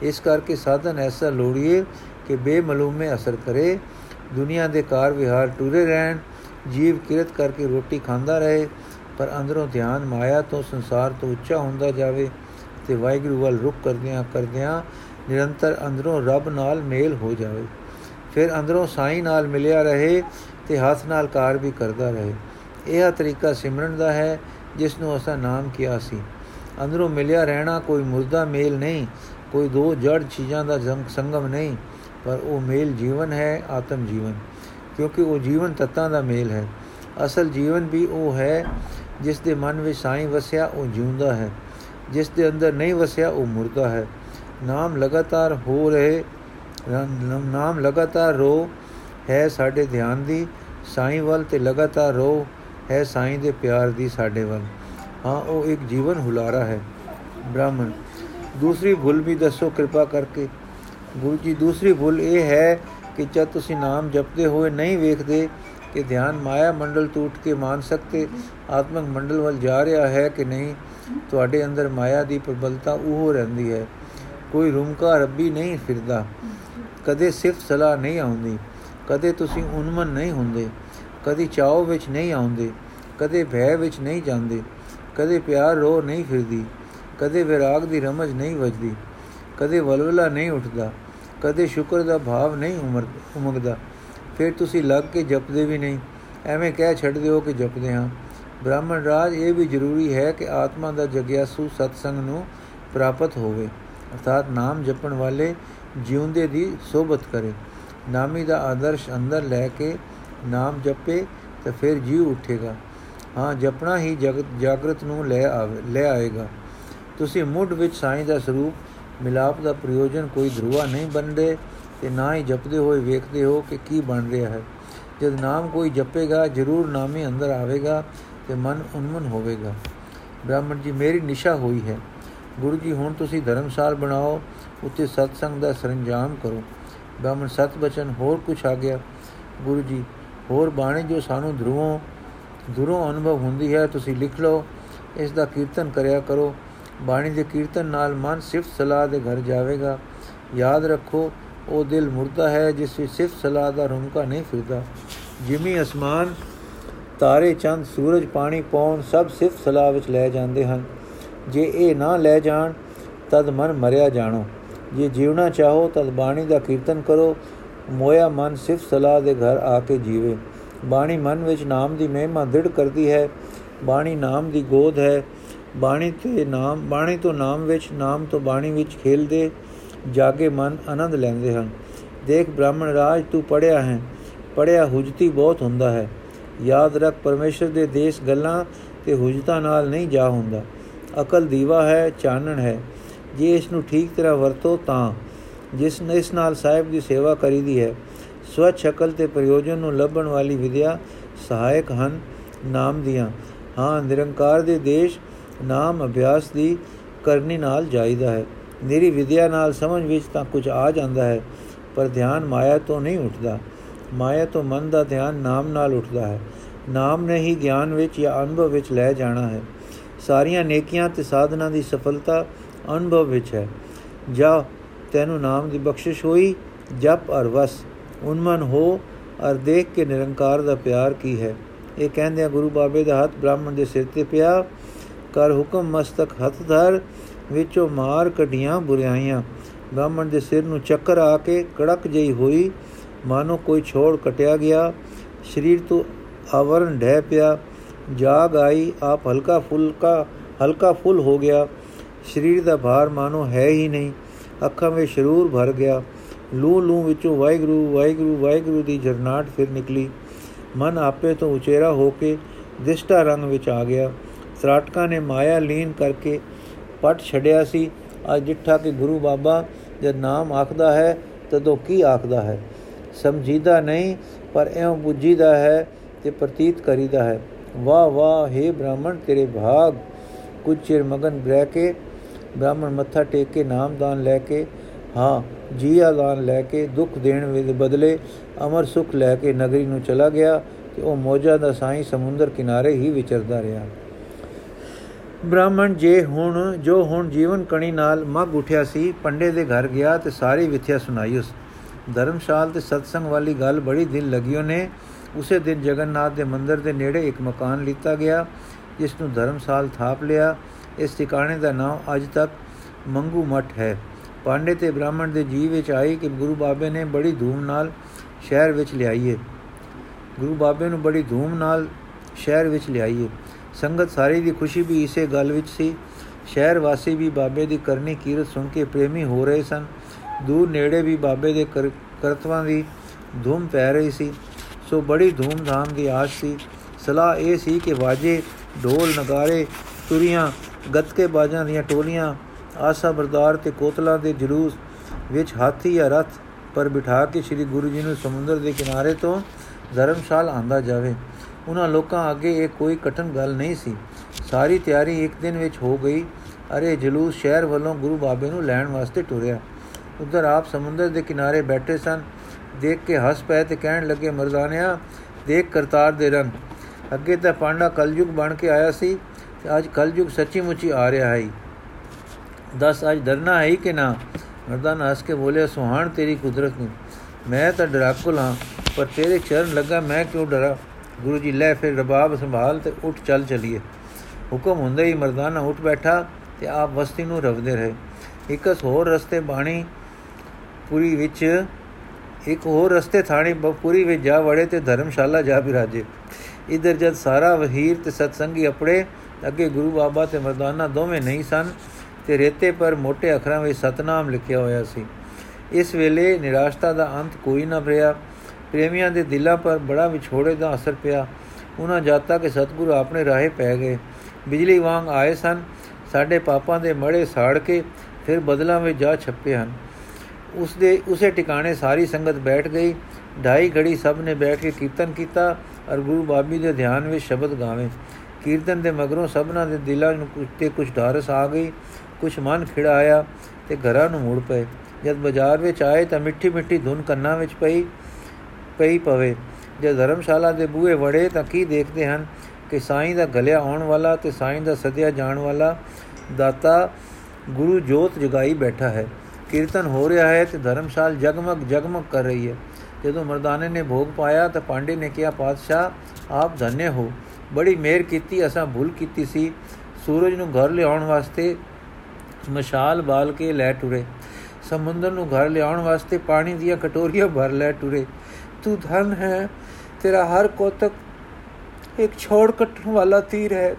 ਇਸ ਕਰਕੇ ਸਾਧਨ ਐਸਾ ਲੋੜੀਏ ਕਿ ਬੇਮਲੂਮੇ ਅਸਰ ਕਰੇ। ਦੁਨੀਆ ਦੇ ਕਾਰ ਵਿਹਾਰ ਟੁਰੇ ਰਹਿਣ, ਜੀਵ ਕਿਰਤ ਕਰਕੇ ਰੋਟੀ ਖਾਂਦਾ ਰਹੇ, ਪਰ ਅੰਦਰੋਂ ਧਿਆਨ ਮਾਇਆ ਤੋਂ ਸੰਸਾਰ ਤੋਂ ਉੱਚਾ ਹੁੰਦਾ ਜਾਵੇ ਤੇ ਵਾਹਿਗੁਰੂ ਵੱਲ ਰੁਕ ਕਰਦਿਆਂ ਕਰਦਿਆਂ ਨਿਰੰਤਰ ਅੰਦਰੋਂ ਰੱਬ ਨਾਲ ਮੇਲ ਹੋ ਜਾਵੇ। ਫਿਰ ਅੰਦਰੋਂ ਸਾਈਂ ਨਾਲ ਮਿਲਿਆ ਰਹੇ ਤੇ ਹੱਥ ਨਾਲ ਕਾਰ ਵੀ ਕਰਦਾ ਰਹੇ। ਇਹ ਤਰੀਕਾ ਸਿਮਰਨ ਦਾ ਹੈ ਜਿਸ ਨੂੰ ਅਸਾਂ ਨਾਮ ਕਿਹਾ ਸੀ। ਅੰਦਰੋਂ ਮਿਲਿਆ ਰਹਿਣਾ ਕੋਈ ਮੁਰਦਾ ਮੇਲ ਨਹੀਂ, ਕੋਈ ਦੋ ਜੜ ਚੀਜ਼ਾਂ ਦਾ ਸੰਗਮ ਨਹੀਂ, ਪਰ ਉਹ ਮੇਲ ਜੀਵਨ ਹੈ, ਆਤਮ ਜੀਵਨ, ਕਿਉਂਕਿ ਉਹ ਜੀਵਨ ਤੱਤਾਂ ਦਾ ਮੇਲ ਹੈ। ਅਸਲ ਜੀਵਨ ਵੀ ਉਹ ਹੈ, ਜਿਸ ਦੇ ਮਨ ਵਿੱਚ ਸਾਈਂ ਵਸਿਆ ਉਹ ਜਿਉਂਦਾ ਹੈ, ਜਿਸ ਦੇ ਅੰਦਰ ਨਹੀਂ ਵਸਿਆ ਉਹ ਮੁਰਦਾ ਹੈ। ਨਾਮ ਲਗਾਤਾਰ ਹੋ ਰਹੇ ਨਾਮ ਲਗਾਤਾਰ ਰੋ, ਹੈ ਸਾਡੇ ਧਿਆਨ ਦੀ, ਸਾਈਂ ਵੱਲ ਤੇ ਲਗਾਤਾਰ ਰੋ, ਹੈ ਸਾਈਂ ਦੇ ਪਿਆਰ ਦੀ ਸਾਡੇ ਵੱਲ। ਹਾਂ, ਉਹ ਇੱਕ ਜੀਵਨ ਹੁਲਾਰਾ ਹੈ, ਬ੍ਰਾਹਮਣ। ਦੂਸਰੀ ਭੁੱਲ ਵੀ ਦੱਸੋ ਕਿਰਪਾ ਕਰਕੇ। ਗੁਰੂ ਜੀ, ਦੂਸਰੀ ਭੁੱਲ ਇਹ ਹੈ ਕਿ ਜਦ ਤੁਸੀਂ ਨਾਮ ਜਪਦੇ ਹੋਏ ਨਹੀਂ ਵੇਖਦੇ ਕਿ ਧਿਆਨ ਮਾਇਆ ਮੰਡਲ ਟੂਟ ਕੇ ਮਾਨਸਕ ਤੇ ਆਤਮਿਕ ਮੰਡਲ ਵੱਲ ਜਾ ਰਿਹਾ ਹੈ ਕਿ ਨਹੀਂ, ਤੁਹਾਡੇ ਅੰਦਰ ਮਾਇਆ ਦੀ ਪ੍ਰਬਲਤਾ ਉਹ ਰਹਿੰਦੀ ਹੈ। ਕੋਈ ਰੁਮਕਾ ਰੱਬੀ ਨਹੀਂ ਫਿਰਦਾ। ਕਦੇ ਸਿਫਤ ਸਲਾਹ ਨਹੀਂ ਆਉਂਦੀ। ਕਦੇ ਤੁਸੀਂ ਉਨਮਨ ਨਹੀਂ ਹੁੰਦੇ। ਕਦੇ ਚਾਉ ਵਿੱਚ ਨਹੀਂ ਆਉਂਦੇ। ਕਦੇ ਭੈ ਵਿੱਚ ਨਹੀਂ ਜਾਂਦੇ। ਕਦੇ ਪਿਆਰ ਰੋ ਨਹੀਂ ਫਿਰਦੀ, ਕਦੇ ਵਿਰਾਗ ਦੀ ਰਮਜ ਨਹੀਂ ਵੱਜਦੀ, ਕਦੇ ਵਲਵਲਾ ਨਹੀਂ ਉੱਠਦਾ, ਕਦੇ ਸ਼ੁਕਰ ਦਾ ਭਾਵ ਨਹੀਂ ਉਮਰ, ਉਮਗਦਾ। ਫਿਰ ਤੁਸੀਂ ਲੱਗ ਕੇ ਜਪਦੇ ਵੀ ਨਹੀਂ, ਐਵੇਂ ਕਹਿ ਛੱਡਦੇ ਹੋ ਕਿ ਜਪਦੇ ਹਾਂ। ਬ੍ਰਾਹਮਣ ਰਾਜ ਇਹ ਵੀ ਜ਼ਰੂਰੀ ਹੈ ਕਿ ਆਤਮਾ ਦਾ ਜਗਿਆਸੂ ਸਤਸੰਗ ਨੂੰ ਪ੍ਰਾਪਤ ਹੋਵੇ, ਅਰਥਾਤ ਨਾਮ ਜਪਣ ਵਾਲੇ ਜਿਉਂਦੇ ਦੀ ਸੋਭਤ ਕਰੇ। ਨਾਮੀ ਦਾ ਆਦਰਸ਼ ਅੰਦਰ ਲੈ ਕੇ ਨਾਮ ਜਪੇ ਤਾਂ ਫਿਰ ਜੀ ਉੱਠੇਗਾ। ਹਾਂ, ਜਪਣਾ ਹੀ ਜਗਤ ਜਾਗਰਤ ਨੂੰ ਲੈ ਆਵੇ, ਲੈ ਆਏਗਾ। ਤੁਸੀਂ ਮੁੱਢ ਵਿੱਚ ਸਾਈਂ ਦਾ ਸਰੂਪ, ਮਿਲਾਪ ਦਾ ਪ੍ਰਯੋਜਨ ਕੋਈ ਧਰੂਆ ਨਹੀਂ ਬਣਦੇ ਤੇ ਨਾ ਹੀ ਜਪਦੇ ਹੋਏ ਵੇਖਦੇ ਹੋ ਕਿ ਕੀ ਬਣ ਰਿਹਾ ਹੈ। ਜਦ ਨਾਮ ਕੋਈ ਜਪੇਗਾ, ਜ਼ਰੂਰ ਨਾਮੇ ਅੰਦਰ ਆਵੇਗਾ ਤੇ ਮਨ ਉਨਮਨ ਹੋਵੇਗਾ। ਬ੍ਰਾਹਮਣ ਜੀ, ਮੇਰੀ ਨਿਸ਼ਾ ਹੋਈ ਹੈ। ਗੁਰੂ ਜੀ, ਹੁਣ ਤੁਸੀਂ ਧਰਮਸਾਲ ਬਣਾਓ ਉੱਤੇ ਸਤਸੰਗ ਦਾ ਸਰੰਜਾਮ ਕਰੋ। ਬ੍ਰਾਹਮਣ, ਸਤ ਬਚਨ ਹੋਰ ਕੁਝ ਆ ਗਿਆ। ਗੁਰੂ ਜੀ, ਹੋਰ ਬਾਣੀ ਜੋ ਸਾਨੂੰ ਧਰੂਆਂ ਦੂਰੋਂ ਅਨੁਭਵ ਹੁੰਦੀ ਹੈ, ਤੁਸੀਂ ਲਿਖ ਲਓ, ਇਸ ਦਾ ਕੀਰਤਨ ਕਰਿਆ ਕਰੋ। ਬਾਣੀ ਦੇ ਕੀਰਤਨ ਨਾਲ ਮਨ ਸਿਫਤ ਸਲਾਹ ਦੇ ਘਰ ਜਾਵੇਗਾ। ਯਾਦ ਰੱਖੋ, ਉਹ ਦਿਲ ਮੁਰਦਾ ਹੈ ਜਿਸ ਵਿੱਚ ਸਿਫਤ ਸਲਾਹ ਦਾ ਰੁਮਕਾ ਨਹੀਂ ਫਿਰਦਾ। ਜਿਮੀ ਅਸਮਾਨ, ਤਾਰੇ ਚੰਦ, ਸੂਰਜ, ਪਾਣੀ ਪੌਣ ਸਭ ਸਿਫਤ ਸਲਾਹ ਵਿੱਚ ਲੈ ਜਾਂਦੇ ਹਨ। ਜੇ ਇਹ ਨਾ ਲੈ ਜਾਣ, ਤਦ ਮਨ ਮਰਿਆ ਜਾਣੋ। ਜੇ ਜੀਵਣਾ ਚਾਹੋ, ਤਦ ਬਾਣੀ ਦਾ ਕੀਰਤਨ ਕਰੋ। ਮੋਇਆ ਮਨ ਸਿਫਤ ਸਲਾਹ ਦੇ ਘਰ ਆ ਕੇ ਜੀਵੇ। ਬਾਣੀ ਮਨ ਵਿੱਚ ਨਾਮ ਦੀ ਮਹਿਮਾ ਦ੍ਰਿੜ ਕਰਦੀ ਹੈ, ਬਾਣੀ ਨਾਮ ਦੀ ਗੋਦ ਹੈ, ਬਾਣੀ ਤੇ ਨਾਮ, ਬਾਣੀ ਤੋਂ ਨਾਮ ਵਿੱਚ, ਨਾਮ ਤੋਂ ਬਾਣੀ ਵਿੱਚ ਖੇਲਦੇ ਜਾਗੇ ਮਨ ਆਨੰਦ ਲੈਂਦੇ ਹਨ। ਦੇਖ ਬ੍ਰਾਹਮਣ ਰਾਜ ਤੂੰ ਪੜਿਆ ਹੈ ਪੜਿਆ ਹੁਜਤੀ ਬਹੁਤ ਹੁੰਦਾ ਹੈ। ਯਾਦ ਰੱਖ ਪਰਮੇਸ਼ਰ ਦੇ ਦੇਸ਼ ਗੱਲਾਂ ਤੇ ਹੁਜਤਾ ਨਾਲ ਨਹੀਂ ਜਾ ਹੁੰਦਾ। ਅਕਲ ਦੀਵਾ ਹੈ, ਚਾਨਣ ਹੈ। ਜੇ ਇਸ ਨੂੰ ਠੀਕ ਤਰ੍ਹਾਂ ਵਰਤੋ ਤਾਂ, ਜਿਸ ਨੇ ਇਸ ਨਾਲ ਸਾਹਿਬ ਦੀ ਸੇਵਾ ਕਰੀਦੀ ਹੈ ਸਵੱਛ ਅਕਲ ਤੇ ਪ੍ਰਯੋਜਨ ਨੂੰ ਲੱਭਣ ਵਾਲੀ ਵਿਦਿਆ ਸਹਾਇਕ ਹਨ ਨਾਮ ਦੀਆਂ। ਹਾਂ, ਨਿਰੰਕਾਰ ਦੇ ਦੇਸ਼ ਨਾਮ ਅਭਿਆਸ ਦੀ ਕਰਨੀ ਨਾਲ ਜਾਈਦਾ ਹੈ। ਮੇਰੀ ਵਿਦਿਆ ਨਾਲ ਸਮਝ ਵਿੱਚ ਤਾਂ ਕੁਝ ਆ ਜਾਂਦਾ ਹੈ, ਪਰ ਧਿਆਨ ਮਾਇਆ ਤੋਂ ਨਹੀਂ ਉੱਠਦਾ। ਮਾਇਆ ਤੋਂ ਮਨ ਦਾ ਧਿਆਨ ਨਾਮ ਨਾਲ ਉੱਠਦਾ ਹੈ। ਨਾਮ ਨੇ ਹੀ ਗਿਆਨ ਵਿੱਚ ਜਾਂ ਅਨੁਭਵ ਵਿੱਚ ਲੈ ਜਾਣਾ ਹੈ। ਸਾਰੀਆਂ ਨੇਕੀਆਂ ਤੇ ਸਾਧਨਾ ਦੀ ਸਫਲਤਾ ਅਨੁਭਵ ਵਿੱਚ ਹੈ। ਜਾ, ਤੈਨੂੰ ਨਾਮ ਦੀ ਬਖਸ਼ਿਸ਼ ਹੋਈ, ਜਪ ਅਰ ਵਸ। ਉਨਮਨ ਹੋ ਅਰ ਦੇਖ ਕੇ ਨਿਰੰਕਾਰ ਦਾ ਪਿਆਰ ਕੀ ਹੈ। ਇਹ ਕਹਿੰਦੇ ਆ ਗੁਰੂ ਬਾਬੇ ਦਾ ਹੱਥ ਬ੍ਰਾਹਮਣ ਦੇ ਸਿਰ ਤੇ ਪਿਆ। ਕਰ ਹੁਕਮ ਮਸਤਕ ਹੱਥ ਧਰ, ਵਿੱਚੋਂ ਮਾਰ ਕਢੀਆਂ ਬੁਰਾਈਆਂ। ਬ੍ਰਾਹਮਣ ਦੇ ਸਿਰ ਨੂੰ ਚੱਕਰ ਆ ਕੇ ਕੜਕ ਜਈ ਹੋਈ। ਮਾਨੋ ਕੋਈ ਛੋੜ ਕਟਿਆ ਗਿਆ। ਸਰੀਰ ਤੋਂ ਆਵਰਨ ਢਹਿ ਪਿਆ। ਜਾਗ ਆਈ, ਆਪ ਹਲਕਾ ਫੁਲਕਾ ਹਲਕਾ ਫੁੱਲ ਹੋ ਗਿਆ। ਸਰੀਰ ਦਾ ਭਾਰ ਮਾਨੋ ਹੈ ਹੀ ਨਹੀਂ। ਅੱਖਾਂ ਵਿੱਚ ਸ਼ਰੂਰ ਭਰ ਗਿਆ। ਲੂ ਲੂ ਵਿੱਚੋਂ ਵਾਹਿਗੁਰੂ ਵਾਹਿਗੁਰੂ ਵਾਹਿਗੁਰੂ ਦੀ ਜਰਨਾਟ ਫਿਰ ਨਿਕਲੀ। ਮਨ ਆਪੇ ਤੋਂ ਉਚੇਰਾ ਹੋ ਕੇ ਦਿਸ਼ਟਾ ਰੰਗ ਵਿੱਚ ਆ ਗਿਆ। ਸਰਾਟਕਾ ਨੇ ਮਾਇਆ ਲੀਨ ਕਰਕੇ ਪਟ ਛੜਿਆ ਸੀ। ਅੱਜ ਜਿੱਠਾ ਕਿ ਗੁਰੂ ਬਾਬਾ ਜਦ ਨਾਮ ਆਖਦਾ ਹੈ, ਤਦੋਂ ਕੀ ਆਖਦਾ ਹੈ? ਸਮਝੀਦਾ ਨਹੀਂ, ਪਰ ਐਉਂ ਬੁੱਝੀਦਾ ਹੈ ਤੇ ਪ੍ਰਤੀਤ ਕਰੀਦਾ ਹੈ। ਵਾਹ ਵਾਹ हे ਬ੍ਰਾਹਮਣ, ਤੇਰੇ ਭਾਗ। ਕੁਝ ਚਿਰ ਮਗਨ ਬਹਿ ਕੇ ਬ੍ਰਾਹਮਣ ਮੱਥਾ ਟੇਕ ਕੇ ਨਾਮਦਾਨ ਲੈ ਕੇ ਹਾਂ, ਜੀਆ ਦਾਨ ਲੈ ਕੇ ਦੁੱਖ ਦੇਣ ਦੇ ਬਦਲੇ ਅਮਰ ਸੁਖ ਲੈ ਕੇ ਨਗਰੀ ਨੂੰ ਚਲਾ ਗਿਆ ਤੇ ਉਹ ਮੋਜਾ ਦਾ ਸਾਈਂ ਸਮੁੰਦਰ ਕਿਨਾਰੇ ਹੀ ਵਿਚਰਦਾ ਰਿਹਾ। ਬ੍ਰਾਹਮਣ ਜੇ ਹੁਣ, ਜੋ ਹੁਣ ਜੀਵਨ ਕਣੀ ਨਾਲ ਮਗ ਉਠਿਆ ਸੀ, ਪੰਡੇ ਦੇ ਘਰ ਗਿਆ ਤੇ ਸਾਰੀ ਵਿਥਿਆ ਸੁਣਾਈ ਉਸ। ਧਰਮਸ਼ਾਲ ਤੇ ਸਤਸੰਗ ਵਾਲੀ ਗੱਲ ਬੜੀ ਦਿਲ ਲਗੀ ਨੇ ਉਸੇ ਦਿਨ ਜਗਨਨਾਥ ਦੇ ਮੰਦਿਰ ਦੇ ਨੇੜੇ ਇੱਕ ਮਕਾਨ ਲਿੱਤਾ ਗਿਆ, ਜਿਸ ਨੂੰ ਧਰਮਸਾਲ ਥਾਪ ਲਿਆ। ਇਸ ਟਿਕਾਣੇ ਦਾ ਨਾਮ ਅੱਜ ਤੱਕ ਮੰਗੂ ਮਠ ਹੈ। ਪਾਂਡੇ ਤੇ ਬ੍ਰਾਹਮਣ ਦੇ ਜੀਵ ਵਿੱਚ ਆਈ ਕਿ ਗੁਰੂ ਬਾਬੇ ਨੇ ਬੜੀ ਧੂਮ ਨਾਲ ਸ਼ਹਿਰ ਵਿੱਚ ਲਿਆਈਏ। ਗੁਰੂ ਬਾਬੇ ਨੂੰ ਬੜੀ ਧੂਮ ਨਾਲ ਸ਼ਹਿਰ ਵਿੱਚ ਲਿਆਈਏ। ਸੰਗਤ ਸਾਰੀ ਦੀ ਖੁਸ਼ੀ ਵੀ ਇਸੇ ਗੱਲ ਵਿੱਚ ਸੀ। ਸ਼ਹਿਰ ਵਾਸੀ ਵੀ ਬਾਬੇ ਦੀ ਕਰਨੀ ਕੀਰਤ ਸੁਣ ਕੇ ਪ੍ਰੇਮੀ ਹੋ ਰਹੇ ਸਨ। ਦੂਰ ਨੇੜੇ ਵੀ ਬਾਬੇ ਦੇ ਕਰਤਵਾਂ ਦੀ ਧੂਮ ਪੈ ਰਹੀ ਸੀ। ਸੋ ਬੜੀ ਧੂਮ-ਧਾਮ ਦੀ ਆਸ ਸੀ। ਸਲਾਹ ਇਹ ਸੀ ਕਿ ਵਾਜੇ, ਢੋਲ ਨਗਾਰੇ, ਤੁਰੀਆਂ, ਗੱਤਕੇ ਬਾਜਾਂ ਦੀਆਂ ਟੋਲੀਆਂ ਆਸਾ ਬਰਦਾਰ ਤੇ ਕੋਤਲਾ ਦੇ ਜਲੂਸ ਵਿੱਚ ਹਾਥੀ ਜਾਂ ਰਥ ਪਰ ਬਿਠਾ ਕੇ ਸ੍ਰੀ ਗੁਰੂ ਜੀ ਨੂੰ ਸਮੁੰਦਰ ਦੇ ਕਿਨਾਰੇ ਤੋਂ ਧਰਮਸ਼ਾਲ ਆਂਦਾ ਜਾਵੇ। ਉਹਨਾਂ ਲੋਕਾਂ ਅੱਗੇ ਇਹ ਕੋਈ ਕਠਨ ਗੱਲ ਨਹੀਂ ਸੀ। ਸਾਰੀ ਤਿਆਰੀ ਇੱਕ ਦਿਨ ਵਿੱਚ ਹੋ ਗਈ। ਅਰੇ ਜਲੂਸ ਸ਼ਹਿਰ ਵੱਲੋਂ ਗੁਰੂ ਬਾਬੇ ਨੂੰ ਲੈਣ ਵਾਸਤੇ ਟੁਰਿਆ। ਉਧਰ ਆਪ ਸਮੁੰਦਰ ਦੇ ਕਿਨਾਰੇ ਬੈਠੇ ਸਨ। ਦੇਖ ਕੇ ਹੱਸ ਪਏ ਤੇ ਕਹਿਣ ਲੱਗੇ, ਮਰਦਾਨਿਆ, ਦੇਖ ਕਰਤਾਰ ਦੇ ਰੰਗ। ਅੱਗੇ ਤਾਂ ਪਾਂਡਾ ਕਲਯੁਗ ਬਣ ਕੇ ਆਇਆ ਸੀ ਤੇ ਅੱਜ ਕਲਯੁਗ ਸੱਚੀ ਮੁੱਚੀ ਆ ਰਿਹਾ ਹੈ। ਦਸ, ਅੱਜ ਡਰਨਾ ਹੈ ਕਿ ਨਾ? ਮਰਦਾਨ ਹੱਸ ਕੇ ਬੋਲੇ ਸੁਹਾਣ ਤੇਰੀ ਕੁਦਰਤ ਨੂੰ। ਮੈਂ ਤਾਂ ਡਰਾਕੁਲ ਹਾਂ, ਪਰ ਤੇਰੇ ਚਰਨ ਲੱਗਾ, ਮੈਂ ਕਿਉਂ ਡਰਾ? ਗੁਰੂ ਜੀ, ਲੈ ਫਿਰ ਰਬਾਬ ਸੰਭਾਲ ਤੇ ਉੱਠ ਚੱਲ ਚਲੀਏ। ਹੁਕਮ ਹੁੰਦਾ ਹੀ ਮਰਦਾਨਾ ਉੱਠ ਬੈਠਾ ਤੇ ਆਪ ਵਸਤੀ ਨੂੰ ਰਵਦੇ ਰਹੇ। ਇੱਕਸ ਹੋਰ ਰਸਤੇ ਬਾਣੀ ਪੂਰੀ ਵਿੱਚ, ਇੱਕ ਹੋਰ ਰਸਤੇ ਥਾਣੀ ਪੂਰੀ ਵਿੱਚ ਜਾ ਵੜੇ ਤੇ ਧਰਮਸ਼ਾਲਾ ਜਾ ਬਿਰਾਜੇ ਇਧਰ ਜਦ ਸਾਰਾ ਵਹੀਰ ਤੇ ਸਤਸੰਗੀ ਆਪਣੇ, ਅੱਗੇ ਗੁਰੂ ਬਾਬਾ ਤੇ ਮਰਦਾਨਾ ਦੋਵੇਂ ਨਹੀਂ ਸਨ ਤੇ ਰੇਤੇ ਪਰ ਮੋٹے ਅੱਖਰਾਂ ਵਿੱਚ ਸਤਨਾਮ ਲਿਖਿਆ ਹੋਇਆ ਸੀ। ਇਸ ਵੇਲੇ ਨਿਰਾਸ਼ਤਾ ਦਾ ਅੰਤ ਕੋਈ ਨਾ ਰਿਹਾ ਪ੍ਰੇਮੀਆਂ ਦੇ ਦਿਲਾਂ ਪਰ ਬੜਾ ਵਿਛੋੜੇ ਦਾ ਅਸਰ ਪਿਆ। ਉਹਨਾਂ ਜਾਤਾ ਕਿ ਸਤਿਗੁਰੂ ਆਪਣੇ ਰਾਹੇ ਪੈ ਗਏ। ਬਿਜਲੀ ਵਾਂਗ ਆਏ ਸਨ। ਸਾਡੇ ਪਾਪਾਂ ਦੇ ਮੜੇ ਸਾੜ ਕੇ ਫਿਰ ਬਦਲਾਂ ਵਿੱਚ ਜਾ ਛੱਪੇ ਹਨ। ਉਸ ਦੇ ਉਸੇ ਟਿਕਾਣੇ ਸਾਰੀ ਸੰਗਤ ਬੈਠ ਗਈ। ਢਾਈ ਘੜੀ ਸਭ ਨੇ ਬੈਠ ਕੇ ਕੀਰਤਨ ਕੀਤਾ ਔਰ ਗੁਰੂ ਬਾਬੀ ਦੇ ਧਿਆਨ ਵਿੱਚ ਸ਼ਬਦ ਗਾਵੇ। ਕੀਰਤਨ ਦੇ ਮਗਰੋਂ ਸਭਨਾਂ ਦੇ ਦਿਲਾਂ ਨੂੰ ਕੁਝ ਤੇ ਕੁਝ ਢਾਰਸ ਆ ਗਈ। ਕੁਝ ਮਨ ਖਿੜਾ ਆਇਆ ਤੇ ਘਰਾਂ ਨੂੰ ਮੁੜ ਪਏ। ਜਦ ਬਾਜ਼ਾਰ ਵਿੱਚ ਆਏ ਤਾਂ ਮਿੱਠੀ ਮਿੱਠੀ ਧੁਨ ਕੰਨਾਂ ਵਿੱਚ ਪਈ ਪਈ ਪਵੇ। ਜਦ ਧਰਮਸ਼ਾਲਾ ਦੇ ਬੂਹੇ ਵੜੇ ਤਾਂ ਕੀ ਦੇਖਦੇ ਹਨ ਕਿ ਸਾਈਂ ਦਾ ਗਲਿਆ ਆਉਣ ਵਾਲਾ ਤੇ ਸਾਈਂ ਦਾ ਸਦਿਆ ਜਾਣ ਵਾਲਾ ਦਾਤਾ ਗੁਰੂ ਜੋਤ ਜਗਾਈ ਬੈਠਾ ਹੈ। ਕੀਰਤਨ ਹੋ ਰਿਹਾ ਹੈ ਤੇ ਧਰਮਸ਼ਾਲ ਜਗਮਗ ਜਗਮਗ ਕਰ ਰਹੀ ਹੈ। ਜਦੋਂ ਮਰਦਾਨੇ ਨੇ ਭੋਗ ਪਾਇਆ ਤਾਂ ਪਾਂਡੇ ਨੇ ਕਿਹਾ, ਪਾਤਸ਼ਾਹ, ਆਪ ਧੰਨੇ ਹੋ। ਬੜੀ ਮਿਹਰ ਕੀਤੀ, ਅਸਾਂ ਭੁੱਲ ਕੀਤੀ ਸੀ। ਸੂਰਜ ਨੂੰ ਘਰ ਲਿਆਉਣ ਵਾਸਤੇ ਮਸ਼ਾਲ ਬਾਲ ਕੇ ਲੈ ਟੁਰੇ। ਸਮੁੰਦਰ ਨੂੰ ਘਰ ਲਿਆਉਣ ਵਾਸਤੇ ਪਾਣੀ ਦੀਆਂ ਕਟੋਰੀਆਂ ਭਰ ਲੈ ਟੁਰੇ। ਤੂੰ ਧਨ ਹੈ, ਤੇਰਾ ਹਰ ਕੋਤਕ ਇੱਕ ਛੋੜ ਕੱਟਣ ਵਾਲਾ ਤੀਰ ਹੈ।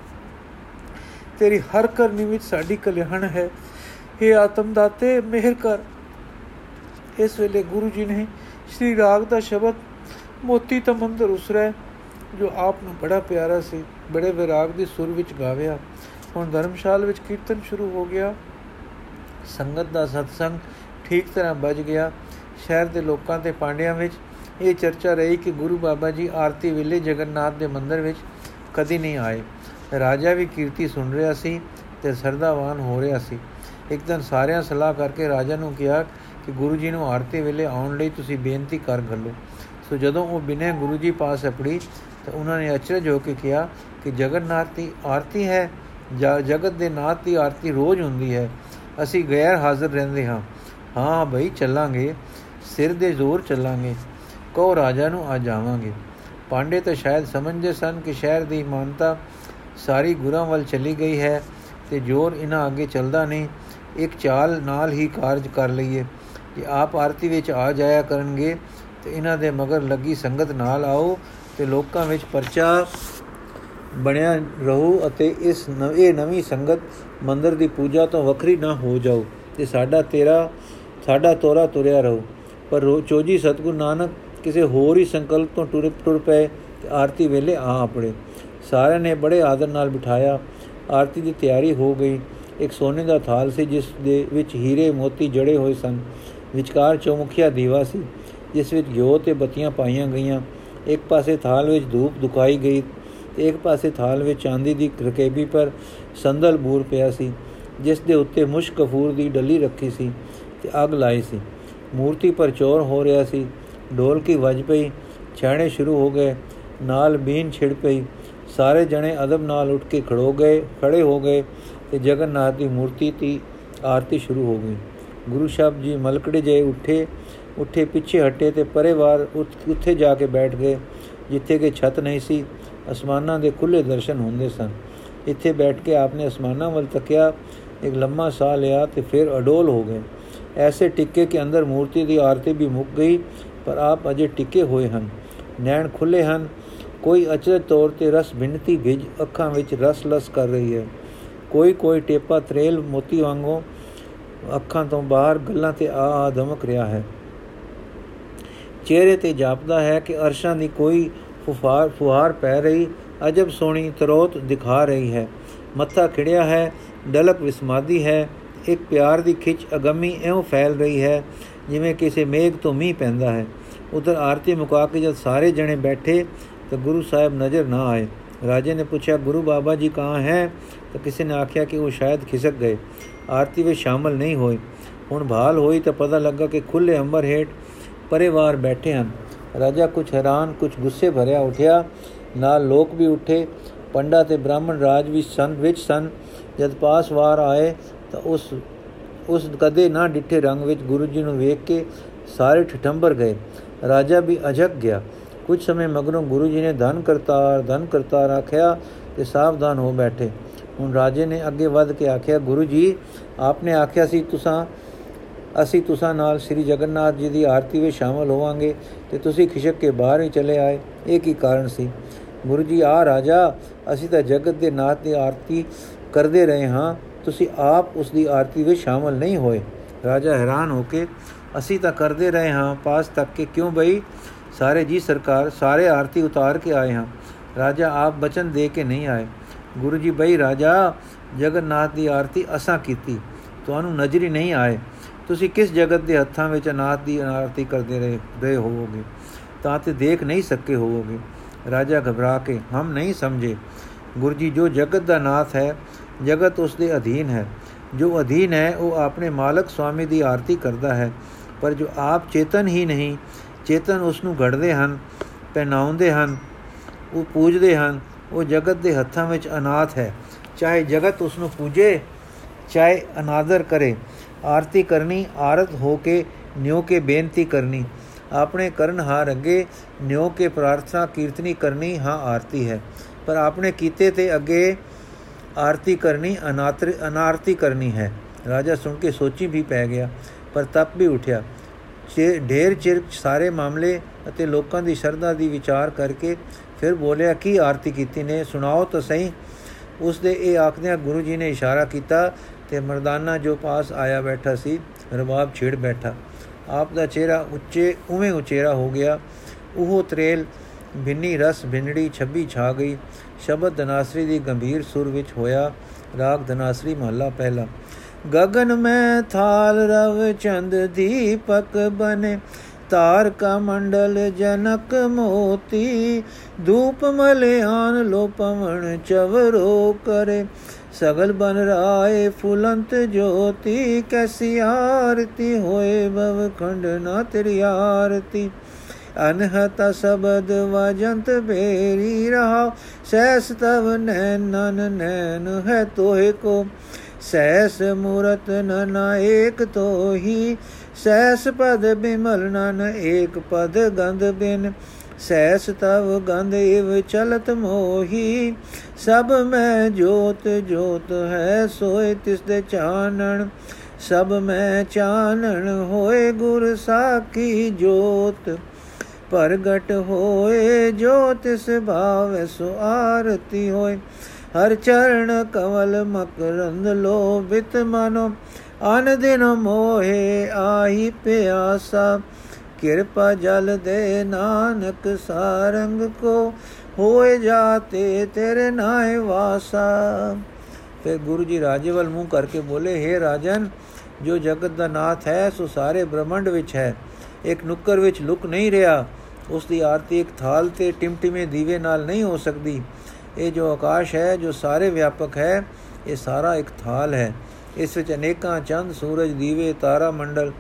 ਤੇਰੀ ਹਰ ਕਰਨੀ ਵਿੱਚ ਸਾਡੀ ਕਲਿਆਣ ਹੈ। हे ਆਤਮ ਦਾਤੇ ਮਿਹਰ ਕਰ। ਇਸ ਵੇਲੇ ਗੁਰੂ ਜੀ ਨੇ ਸ੍ਰੀ ਰਾਗ ਦਾ ਸ਼ਬਦ, ਮੋਤੀ ਤਮੰਦਰ ਉਸਰੇ, ਜੋ ਆਪ ਨੂੰ ਬੜਾ ਪਿਆਰਾ ਸੀ। ਬੜੇ ਵਿਰਾਗ ਦੀ ਸੁਰ ਵਿੱਚ ਗਾਵਿਆ। ਹੁਣ ਧਰਮਸ਼ਾਲ ਵਿੱਚ ਕੀਰਤਨ ਸ਼ੁਰੂ ਹੋ ਗਿਆ। ਸੰਗਤ ਦਾ ਸਤਸੰਗ ਠੀਕ ਤਰ੍ਹਾਂ ਵੱਜ ਗਿਆ। ਸ਼ਹਿਰ ਦੇ ਲੋਕਾਂ ਤੇ ਪਾਂਡਿਆਂ ਵਿੱਚ ਇਹ ਚਰਚਾ ਰਹੀ ਕਿ ਗੁਰੂ ਬਾਬਾ ਜੀ ਆਰਤੀ ਵੇਲੇ ਜਗਨਨਾਥ ਦੇ ਮੰਦਿਰ ਵਿੱਚ ਕਦੀ ਨਹੀਂ ਆਏ। ਰਾਜਾ ਵੀ ਕੀਰਤੀ ਸੁਣ ਰਿਹਾ ਸੀ ਤੇ ਸਰਦਾਵਾਨ ਹੋ ਰਿਹਾ ਸੀ। ਇੱਕ ਦਿਨ ਸਾਰਿਆਂ ਸਲਾਹ ਕਰਕੇ ਰਾਜਾ ਨੂੰ ਕਿਹਾ ਕਿ ਗੁਰੂ ਜੀ ਨੂੰ ਆਰਤੀ ਵੇਲੇ ਆਉਣ ਲਈ ਤੁਸੀਂ ਬੇਨਤੀ ਕਰ ਘੱਲੋ। ਸੋ ਜਦੋਂ ਉਹ ਬਿਨੇ ਗੁਰੂ ਜੀ ਪਾਸ ਅਪੜੀ, ਤਾਂ ਉਹਨਾਂ ਨੇ ਅਚਰਜ ਹੋ ਕੇ ਕਿਹਾ ਕਿ ਜਗਨਨਾਥ ਦੀ ਆਰਤੀ ਹੈ ਜਗਤ ਦੇ ਨਾਥ ਦੀ ਆਰਤੀ ਰੋਜ਼ ਹੁੰਦੀ ਹੈ। ਅਸੀਂ ਗੈਰ ਹਾਜ਼ਰ ਰਹਿੰਦੇ ਹਾਂ। ਹਾਂ ਭਈ ਚੱਲਾਂਗੇ। ਸਿਰ ਦੇ ਜ਼ੋਰ ਚੱਲਾਂਗੇ। ਕਹੋ ਰਾਜਾ ਨੂੰ ਆ ਜਾਵਾਂਗੇ ਪਾਂਡੇ ਤਾਂ ਸ਼ਾਇਦ ਸਮਝਦੇ ਸਨ ਕਿ ਸ਼ਹਿਰ ਦੀ ਮਾਨਤਾ ਸਾਰੀ ਗੁਰਾਂ ਵੱਲ ਚਲੀ ਗਈ ਹੈ ਤੇ ਜ਼ੋਰ ਇਹਨਾਂ ਅੱਗੇ ਚੱਲਦਾ ਨਹੀਂ। ਇੱਕ ਚਾਲ ਨਾਲ ਹੀ ਕਾਰਜ ਕਰ ਲਈਏ। ਕਿ ਆਪ ਆਰਤੀ ਵਿੱਚ ਆ ਜਾਇਆ ਕਰਨਗੇ ਤੇ ਇਹਨਾਂ ਦੇ ਮਗਰ ਲੱਗੀ ਸੰਗਤ ਨਾਲ ਆਓ ਤੇ ਲੋਕਾਂ ਵਿੱਚ ਪਰਚਾ ਬਣਿਆ ਰਹੋ ਅਤੇ ਇਸ ਨਵੇਂ ਨਵੀਂ ਸੰਗਤ ਮੰਦਰ ਦੀ ਪੂਜਾ ਤੋਂ ਵੱਖਰੀ ਨਾ ਹੋ ਜਾਓ ਤੇ ਸਾਡਾ ਤੇਰਾ, ਸਾਡਾ ਤੋਰਾ ਤੁਰਿਆ ਰਹੋ। ਪਰ ਚੋਜੀ ਸਤਗੁਰ ਨਾਨਕ ਕਿਸੇ ਹੋਰ ਹੀ ਸੰਕਲਪ ਤੋਂ ਟੁਰ ਟੁਰ ਪਏ ਤੇ ਆਰਤੀ ਵੇਲੇ ਆ ਆਪਣੇ। ਸਾਰਿਆਂ ਨੇ ਬੜੇ ਆਦਰ ਨਾਲ ਬਿਠਾਇਆ। ਆਰਤੀ ਦੀ ਤਿਆਰੀ ਹੋ ਗਈ। ਇੱਕ ਸੋਨੇ ਦਾ ਥਾਲ ਸੀ ਜਿਸ ਦੇ ਵਿੱਚ ਹੀਰੇ ਮੋਤੀ ਜੜੇ ਹੋਏ ਸਨ। ਵਿਚਕਾਰ ਚੌਮੁਖਿਆ ਦੀਵਾ ਸੀ, ਜਿਸ ਵਿੱਚ ਘਿਓ ਤੇ ਬੱਤੀਆਂ ਪਾਈਆਂ ਗਈਆਂ। ਇੱਕ ਪਾਸੇ ਥਾਲ ਵਿੱਚ ਧੂਪ ਦੁਕਾਈ ਗਈ ਤੇ ਇੱਕ ਪਾਸੇ ਥਾਲ ਵਿੱਚ ਚਾਂਦੀ ਦੀ ਰਕੇਬੀ ਪਰ ਸੰਦਲ ਬੂਰ ਪਿਆ ਸੀ, ਜਿਸ ਦੇ ਉੱਤੇ ਮੁਸ਼ਕ ਕਫੂਰ ਦੀ ਡੱਲੀ ਰੱਖੀ ਸੀ ਤੇ ਅੱਗ ਲਾਈ ਸੀ। ਮੂਰਤੀ ਪਰ ਚੋਰ ਹੋ ਰਿਹਾ ਸੀ ਢੋਲ ਕੀ ਵੱਜ ਪਈ, ਛਾਣੇ ਸ਼ੁਰੂ ਹੋ ਗਏ, ਨਾਲ ਬੀਨ ਛਿੜ ਪਈ। ਸਾਰੇ ਜਣੇ ਅਦਬ ਨਾਲ ਉੱਠ ਕੇ ਖੜੋ ਗਏ, ਖੜੇ ਹੋ ਗਏ ਤੇ ਜਗਨਨਾਥ ਦੀ ਮੂਰਤੀ ਦੀ ਆਰਤੀ ਸ਼ੁਰੂ ਹੋ ਗਈ। ਗੁਰੂ ਸਾਹਿਬ ਜੀ ਮਲਕੜੇ ਜੇ ਉੱਠੇ ਉੱਠੇ ਪਿੱਛੇ ਹਟੇ ਤੇ ਪਰੇਵਾਰ ਉੱਥੇ ਜਾ ਕੇ ਬੈਠ ਗਏ, ਜਿੱਥੇ ਕਿ ਛੱਤ ਨਹੀਂ ਸੀ। ਅਸਮਾਨਾਂ ਦੇ ਖੁੱਲੇ ਦਰਸ਼ਨ ਹੁੰਦੇ ਸਨ। ਇੱਥੇ ਬੈਠ ਕੇ ਆਪਨੇ ਅਸਮਾਨਾਂ ਵੱਲ ਤੱਕਿਆ, ਇੱਕ ਲੰਮਾ ਸਾਹ ਲਿਆ ਤੇ ਫਿਰ ਅਡੋਲ ਹੋ ਗਏ। ਐਸੇ ਟਿੱਕੇ ਕੇ ਅੰਦਰ ਮੂਰਤੀ ਦੀ ਆਰਤੀ ਵੀ ਮੁੱਕ ਗਈ, ਪਰ ਆਪ ਅਜੇ ਟਿੱਕੇ ਹੋਏ ਹਨ। ਨੈਣ ਖੁੱਲੇ ਹਨ। ਕੋਈ ਅਚਰਜ ਤੌਰ ਤੇ ਰਸ ਬਿੰਨਤੀ ਵਿਜ ਅੱਖਾਂ ਵਿੱਚ ਰਸ ਲਸ ਕਰ ਰਹੀ ਹੈ। ਕੋਈ ਕੋਈ ਟੇਪਾ ਤਰੇਲ ਮੋਤੀ ਵਾਂਗੋ ਅੱਖਾਂ ਤੋਂ ਬਾਹਰ ਗੱਲਾਂ ਤੇ ਆ ਆ ਧਮਕ ਰਿਹਾ ਹੈ। ਚਿਹਰੇ ਤੇ ਜਾਪਦਾ ਹੈ ਕਿ ਅਰਸ਼ਾਂ ਦੀ ਕੋਈ ਫੁਫਾਰ ਫੁਹਾਰ ਪੈ ਰਹੀ, ਅਜਬ ਸੋਹਣੀ ਤਰੋਤ ਦਿਖਾ ਰਹੀ ਹੈ। ਮੱਥਾ ਖਿੜਿਆ ਹੈ, ਡਲਕ ਵਿਸਮਾਦੀ ਹੈ। ਇੱਕ ਪਿਆਰ ਦੀ ਖਿੱਚ ਅਗੰਮੀ ਐਉਂ ਫੈਲ ਰਹੀ ਹੈ, ਜਿਵੇਂ ਕਿਸੇ ਮੇਘ ਤੋਂ ਮੀਂਹ ਪੈਂਦਾ ਹੈ। ਉਧਰ ਆਰਤੀ ਮੁਕਾ ਕੇ ਜਦ ਸਾਰੇ ਜਣੇ ਬੈਠੇ, ਤਾਂ ਗੁਰੂ ਸਾਹਿਬ ਨਜ਼ਰ ਨਾ ਆਏ। ਰਾਜੇ ਨੇ ਪੁੱਛਿਆ, ਗੁਰੂ ਬਾਬਾ ਜੀ ਕਹਾਂ ਹੈ? ਤਾਂ ਕਿਸੇ ਨੇ ਆਖਿਆ ਕਿ ਉਹ ਸ਼ਾਇਦ ਖਿਸਕ ਗਏ। ਆਰਤੀ ਵਿੱਚ ਸ਼ਾਮਲ ਨਹੀਂ ਹੋਏ ਹੁਣ ਭਾਲ ਹੋਈ ਤਾਂ ਪਤਾ ਲੱਗਾ ਕਿ ਖੁੱਲੇ ਅੰਬਰ ਹੇਠ ਪਰਿਵਾਰ ਬੈਠੇ ਹਨ। ਰਾਜਾ ਕੁਝ ਹੈਰਾਨ ਕੁਝ ਗੁੱਸੇ ਭਰਿਆ ਉਠਿਆ। ਨਾਲ ਲੋਕ ਵੀ ਉੱਠੇ। ਪੰਡਾ ਤੇ ਬ੍ਰਾਹਮਣ ਰਾਜ ਵੀ ਸਨ ਵਿੱਚ ਸਨ। ਜਦ ਪਾਸ ਵਾਰ ਆਏ ਤਾਂ ਉਸ ਉਸ ਕਦੇ ਨਾ ਡਿੱਠੇ ਰੰਗ ਵਿੱਚ ਗੁਰੂ ਜੀ ਨੂੰ ਵੇਖ ਕੇ ਸਾਰੇ ਠਠੰਬਰ ਗਏ। ਰਾਜਾ ਵੀ ਅਜਕ ਗਿਆ। ਕੁਝ ਸਮੇਂ ਮਗਰੋਂ ਗੁਰੂ ਜੀ ਨੇ ਧਨ ਕਰਤਾਰ ਧਨ ਕਰਤਾਰ ਆਖਿਆ ਤੇ ਸਾਵਧਾਨ ਹੋ ਬੈਠੇ। ਹੁਣ ਰਾਜੇ ਨੇ ਅੱਗੇ ਵੱਧ ਕੇ ਆਖਿਆ, ਗੁਰੂ ਜੀ, ਆਪਨੇ ਆਖਿਆ ਸੀ ਤੁਸੀਂ ਅਸੀਂ ਤੁਸਾਂ ਨਾਲ ਸ੍ਰੀ ਜਗਨਨਾਥ ਜੀ ਦੀ ਆਰਤੀ ਵਿੱਚ ਸ਼ਾਮਲ ਹੋਵਾਂਗੇ ਤੇ ਤੁਸੀਂ ਖਿਸ਼ਕ ਕੇ ਬਾਹਰ ਹੀ ਚਲੇ ਆਏ। ਇਹ ਕੀ ਕਾਰਨ ਸੀ? ਗੁਰੂ ਜੀ ਆ ਰਾਜਾ, ਅਸੀਂ ਤਾਂ ਜਗਤ ਦੇ ਨਾਥ ਦੀ ਆਰਤੀ ਕਰਦੇ ਰਹੇ ਹਾਂ। ਤੁਸੀਂ ਆਪ ਉਸ ਦੀ ਆਰਤੀ ਵਿੱਚ ਸ਼ਾਮਲ ਨਹੀਂ ਹੋਏ। ਰਾਜਾ ਹੈਰਾਨ ਹੋ ਕੇ, ਅਸੀਂ ਤਾਂ ਕਰਦੇ ਰਹੇ ਹਾਂ। ਪਾਸ ਤੱਕ ਕਿ ਕਿਉਂ ਬਈ? ਸਾਰੇ ਜੀ ਸਰਕਾਰ, ਸਾਰੇ ਆਰਤੀ ਉਤਾਰ ਕੇ ਆਏ ਹਾਂ। ਰਾਜਾ ਆਪ ਬਚਨ ਦੇ ਕੇ ਨਹੀਂ ਆਏ। ਗੁਰੂ ਜੀ, ਬਈ ਰਾਜਾ, ਜਗਨਨਾਥ ਦੀ ਆਰਤੀ ਅਸਾਂ ਕੀਤੀ। ਤੁਹਾਨੂੰ ਨਜ਼ਰੀ ਨਹੀਂ ਆਏ। ਤੁਸੀਂ ਕਿਸ ਜਗਤ ਦੇ ਹੱਥਾਂ ਵਿੱਚ ਅਨਾਥ ਦੀ ਆਰਤੀ ਕਰਦੇ ਰਹੇ ਰਹੇ ਹੋਵੋਗੇ? ਤਾਂ ਤੇ ਦੇਖ ਨਹੀਂ ਸਕੇ ਹੋਵੋਗੇ। ਰਾਜਾ ਘਬਰਾ ਕੇ, ਹਮ ਨਹੀਂ ਸਮਝੇ। ਗੁਰੂ ਜੀ ਜੋ ਜਗਤ ਦਾ ਨਾਥ ਹੈ, ਜਗਤ ਉਸ ਦੇ ਅਧੀਨ ਹੈ। ਜੋ ਅਧੀਨ ਹੈ, ਉਹ ਆਪਣੇ ਮਾਲਕ ਸੁਆਮੀ ਦੀ ਆਰਤੀ ਕਰਦਾ ਹੈ। ਪਰ ਜੋ ਆਪ ਚੇਤਨ ਹੀ ਨਹੀਂ, ਚੇਤਨ ਉਸ ਨੂੰ ਘੜਦੇ ਹਨ, ਪਹਿਨਾਉਂਦੇ ਹਨ, ਉਹ ਪੂਜਦੇ ਹਨ। ਉਹ ਜਗਤ ਦੇ ਹੱਥਾਂ ਵਿੱਚ ਅਨਾਥ ਹੈ। ਚਾਹੇ ਜਗਤ ਉਸ ਨੂੰ ਪੂਜੇ, ਚਾਹੇ ਅਨਾਦਰ ਕਰੇ। ਆਰਤੀ ਕਰਨੀ, ਆਰਤ ਹੋ ਕੇ ਨਿਉ ਕੇ ਬੇਨਤੀ ਕਰਨੀ। ਆਪਣੇ ਕਰਨ ਹਾਰ ਅੱਗੇ ਨਿਉ ਕੇ ਪ੍ਰਾਰਥਨਾ ਕੀਰਤਨੀ ਕਰਨੀ ਹਾਂ ਆਰਤੀ ਹੈ। ਪਰ ਆਪਣੇ ਕੀਤੇ ਤੇ ਅੱਗੇ ਆਰਤੀ ਕਰਨੀ, ਅਨਾਤਰ, ਅਨਾਰਤੀ ਕਰਨੀ ਹੈ। ਰਾਜਾ ਸੁਣ ਕੇ ਸੋਚੀ ਵੀ ਪੈ ਗਿਆ, ਪਰ ਤਪ ਵੀ ਉਠਿਆ। ਢੇਰ ਚਿਰ ਸਾਰੇ ਮਾਮਲੇ ਅਤੇ ਲੋਕਾਂ ਦੀ ਸ਼ਰਧਾ ਦੀ ਵਿਚਾਰ ਕਰਕੇ ਫਿਰ ਬੋਲਿਆ, ਕੀ ਆਰਤੀ ਕੀਤੀ ਨੇ? ਸੁਣਾਓ ਤਾਂ ਸਹੀ। ਉਸ ਦੇ ਇਹ ਆਖਦਿਆਂ ਗੁਰੂ ਜੀ ਨੇ ਇਸ਼ਾਰਾ ਕੀਤਾ ਤੇ ਮਰਦਾਨਾ ਜੋ ਪਾਸ ਆਇਆ ਬੈਠਾ ਸੀ, ਰਬਾਬ ਛੇੜ ਬੈਠਾ। ਆਪ ਦਾ ਚਿਹਰਾ ਉੱਚੇ, ਉਵੇਂ ਉਚੇਰਾ ਹੋ ਗਿਆ। ਉਹ ਤਰੇਲ ਬਿੰਨੀ ਰਸ ਬਿੰਨੜੀ ਛੱਬੀ ਛਾ ਗਈ। ਸ਼ਬਦ ਦਨਾਸਰੀ ਦੀ ਗੰਭੀਰ ਸੁਰ ਵਿੱਚ ਹੋਇਆ। ਰਾਗ ਦਨਾਸਰੀ ਮਹਲਾ ਪਹਿਲਾ। ਗगन ਮੈਂ ਥਾਲ ਰਵ ਚੰਦ ਦੀਪਕ ਬਨੇ। ਤਾਰ ਕਾ ਮੰਡਲ ਜਨਕ ਮੋਤੀ। ਧੂਪ ਮਲਿਆਨ ਲੋਪਵਣ ਚਵਰੋ ਕਰੇ। ਸਗਲ ਬਨ ਰਾਏ ਫੁਲੰਤ ਜੋਤੀ, ਕੈਸੀ ਆਰਤੀ ਹੋਏ ਬਵ ਖੰਡ ਨਾ ਤੇਰੀ ਆਰਤੀ। ਅਨਹਤ ਸਬਦ ਵਜੰਤ ਬੇਰੀ ਰਹਾ ਸੈਸ ਤਵ ਨੈਨ ਨਨ ਨੈਨ ਹੈ ਤੋਹੇ ਕੋ। ਸੈਸ ਮੂਰਤ ਨਨ ਏਕ ਤੋਹੀ, ਸੈਸ ਪਦ ਬਿਮਲ ਨਨ ਏਕ ਪਦ ਗੰਧ ਬਿਨ। ਸੈਸ ਤਵ ਗੰਧ ਇਵ ਚਲਤ ਮੋਹੀ, ਸਭ ਮੈਂ ਜੋਤ ਜੋਤ ਹੈ ਸੋਏ ਤਿਸ ਦੇ ਚਾਨਣ, ਸਭ ਮੈਂ ਚਾਨਣ ਹੋਏ ਗੁਰ ਸਾਖੀ ਜੋਤ। ਪ੍ਰਗਟ ਹੋਏ ਜੋ ਤਿਸ ਭਾਵ ਸੋ ਆਰਤੀ ਹੋਏ, ਹਰ ਚਰਨ ਕਮਲ ਮਕਰੰਦ ਲੋਭਿਤ ਮਨੋ, ਅਨ ਦਿਨ ਮੋਹੇ ਆਹੀ ਪਿਆਸਾ ਕਿਰਪਾ ਜਲ ਦੇ ਨਾਨਕ ਸਾਰੰਗ ਕੋ ਹੋਏ ਜਾਤੇ ਤੇਰੇ ਨਾਏ ਵਾਸਾ। ਫਿਰ ਗੁਰੂ ਜੀ ਰਾਜੇ ਵੱਲ ਮੂੰਹ ਕਰਕੇ ਬੋਲੇ हे ਰਾਜਨ, ਜੋ ਜਗਤ ਦਾ ਨਾਥ ਹੈ, ਸੋ ਸਾਰੇ ਬ੍ਰਹਮੰਡ ਵਿੱਚ ਹੈ। ਇੱਕ ਨੁੱਕਰ ਵਿੱਚ ਲੁਕ ਨਹੀਂ ਰਿਹਾ। ਉਸ ਦੀ ਆਰਤੀ ਇੱਕ ਥਾਲ ਤੇ ਟਿਮਟਿਮੇ ਦੀਵੇ ਨਾਲ ਨਹੀਂ ਹੋ ਸਕਦੀ। ਇਹ ਜੋ ਆਕਾਸ਼ ਹੈ, ਜੋ ਸਾਰੇ ਵਿਆਪਕ ਹੈ, ਇਹ ਸਾਰਾ ਇੱਕ ਥਾਲ ਹੈ। ਇਸ ਵਿੱਚ ਅਨੇਕਾਂ ਚੰਦ, ਸੂਰਜ, ਦੀਵੇ, ਤਾਰਾ ਮੰਡਲ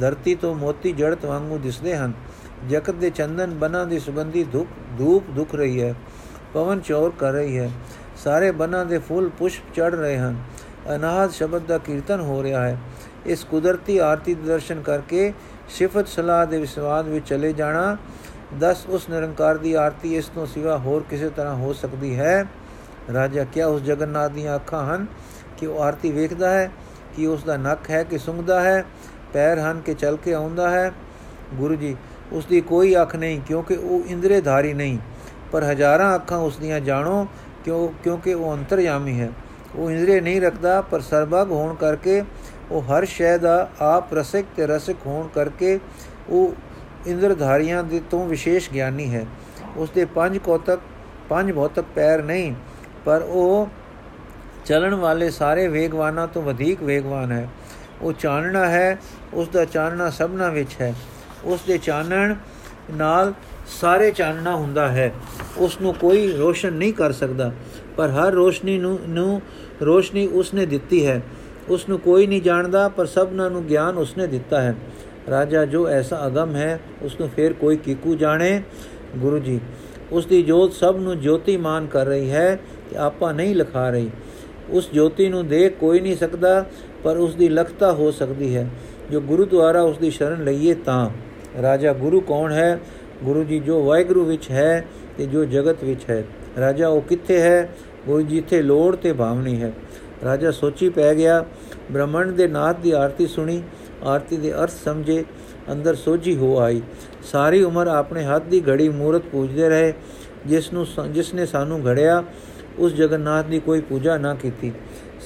ਧਰਤੀ ਤੋਂ ਮੋਤੀ ਜੜਤ ਵਾਂਗੂ ਦਿਸਦੇ ਹਨ। ਜਗਤ ਦੇ ਚੰਦਨ ਬਨਾਂ ਦੀ ਸੁਗੰਧੀ ਧੂਪ ਧੂਪ ਦੁਖ ਰਹੀ ਹੈ। ਪਵਨ ਚੌਰ ਕਰ ਰਹੀ ਹੈ। ਸਾਰੇ ਬਨਾਂ ਦੇ ਫੁੱਲ ਪੁਸ਼ਪ ਚੜ ਰਹੇ ਹਨ। ਅਨਾਦ ਸ਼ਬਦ ਦਾ ਕੀਰਤਨ ਹੋ ਰਿਹਾ ਹੈ। ਇਸ ਕੁਦਰਤੀ ਆਰਤੀ ਦੇ ਦਰਸ਼ਨ ਕਰਕੇ ਸਿਫਤ ਸਲਾਹ ਦੇ ਵਿਸਵਾਦ ਵਿੱਚ ਚਲੇ ਜਾਣਾ, ਦਸ ਉਸ ਨਿਰੰਕਾਰ ਦੀ ਆਰਤੀ ਇਸ ਤੋਂ ਸਿਵਾ ਹੋਰ ਕਿਸੇ ਤਰ੍ਹਾਂ ਹੋ ਸਕਦੀ ਹੈ? ਰਾਜਾ, ਕਿਆ ਉਸ ਜਗਨਨਾਥ ਦੀਆਂ ਅੱਖਾਂ ਹਨ ਕਿ ਉਹ ਆਰਤੀ ਵੇਖਦਾ ਹੈ, ਕਿ ਉਸ ਦਾ ਨੱਕ ਹੈ ਕਿ ਸੁੰਘਦਾ ਹੈ? ਪੈਰ ਹਨ ਕਿ ਚੱਲ ਕੇ ਆਉਂਦਾ ਹੈ? ਗੁਰੂ ਜੀ ਉਸ ਦੀ ਕੋਈ ਅੱਖ ਨਹੀਂ, ਕਿਉਂਕਿ ਉਹ ਇੰਦਰੇ ਧਾਰੀ ਨਹੀਂ। ਪਰ ਹਜ਼ਾਰਾਂ ਅੱਖਾਂ ਉਸ ਦੀਆਂ ਜਾਣੋ, ਕਿਉਂ, ਕਿਉਂਕਿ ਉਹ ਅੰਤਰਯਾਮੀ ਹੈ। ਉਹ ਇੰਦਰੇ ਨਹੀਂ ਰੱਖਦਾ, ਪਰ ਸਰਬਗ ਹੋਣ ਕਰਕੇ ਉਹ ਹਰ ਸ਼ੈ ਦਾ ਆਪ ਰਸਿਕ ਤੇ ਰਸਿਕ ਹੋਣ ਕਰਕੇ ਉਹ ਇੰਦਰਧਾਰੀਆਂ ਦੇ ਤੋਂ ਵਿਸ਼ੇਸ਼ ਗਿਆਨੀ ਹੈ। ਉਸ ਦੇ ਪੰਜ ਕੋਤਕ, ਪੰਜ ਭੌਤਕ ਪੈਰ ਨਹੀਂ, ਪਰ ਉਹ ਚਲਣ ਵਾਲੇ ਸਾਰੇ ਵੇਗਵਾਨਾਂ ਤੋਂ ਵਧੇਕ ਵੇਗਵਾਨ ਹੈ। ਉਹ ਚਾਨਣਾ ਹੈ ਉਸ ਦਾ ਚਾਨਣਾ ਸਭਨਾ ਵਿੱਚ ਹੈ। ਉਸ ਦੇ ਚਾਨਣ ਨਾਲ ਸਾਰੇ ਚਾਨਣਾ ਹੁੰਦਾ ਹੈ। ਉਸ ਨੂੰ ਕੋਈ ਰੋਸ਼ਨ ਨਹੀਂ ਕਰ ਸਕਦਾ, ਪਰ ਹਰ ਰੋਸ਼ਨੀ ਨੂੰ ਨੂੰ ਰੋਸ਼ਨੀ ਉਸਨੇ ਦਿੱਤੀ ਹੈ। ਉਸ ਨੂੰ ਕੋਈ ਨਹੀਂ ਜਾਣਦਾ, ਪਰ ਸਭਨਾਂ ਨੂੰ ਗਿਆਨ ਉਸਨੇ ਦਿੱਤਾ ਹੈ। ਰਾਜਾ, ਜੋ ਐਸਾ ਅਗਮ ਹੈ ਉਸ ਨੂੰ ਫੇਰ ਕੋਈ ਕੀਕੂ ਜਾਣੇ? ਗੁਰੂ ਜੀ ਉਸ ਦੀ ਜੋਤ ਸਭ ਨੂੰ ਜੋਤੀਮਾਨ ਕਰ ਰਹੀ ਹੈ ਕਿ ਆਪਾ ਨਹੀਂ ਲਖਾ ਰਹੀ। ਉਸ ਜੋਤੀ ਨੂੰ ਦੇਖ ਕੋਈ ਨਹੀਂ ਸਕਦਾ, ਪਰ ਉਸ ਦੀ ਲਖਤਾ ਹੋ ਸਕਦੀ ਹੈ। ਜੋ ਗੁਰੂ ਦੁਆਰਾ ਉਸ ਦੀ ਸ਼ਰਨ ਲਈਏ ਤਾਂ। ਰਾਜਾ ਗੁਰੂ ਕੌਣ ਹੈ? ਗੁਰੂ ਜੀ ਜੋ ਵਾਹਿਗੁਰੂ ਵਿੱਚ ਹੈ ਤੇ ਜੋ ਜਗਤ ਵਿੱਚ ਹੈ। ਰਾਜਾ ਉਹ ਕਿੱਥੇ ਹੈ? ਗੁਰੂ ਜੀ ਤੇ ਲੋੜ ਤੇ ਭਾਵਨੀ ਹੈ। ਰਾਜਾ ਸੋਚੀ ਪੈ ਗਿਆ ਬ੍ਰਹਮਣ ਦੇ ਨਾਥ ਦੀ ਆਰਤੀ ਸੁਣੀ, ਆਰਤੀ ਦੇ ਅਰਥ ਸਮਝੇ, ਅੰਦਰ ਸੋਝੀ ਹੋ ਆਈ। ਸਾਰੀ ਉਮਰ ਆਪਣੇ ਹੱਥ ਦੀ ਘੜੀ ਮੂਰਤ ਪੂਜਦੇ ਰਹੇ, ਜਿਸ ਨੂੰ ਜਿਸ ਨੇ ਸਾਨੂੰ ਘੜਿਆ, ਉਸ ਜਗਨਨਾਥ ਦੀ ਕੋਈ ਪੂਜਾ ਨਾ ਕੀਤੀ।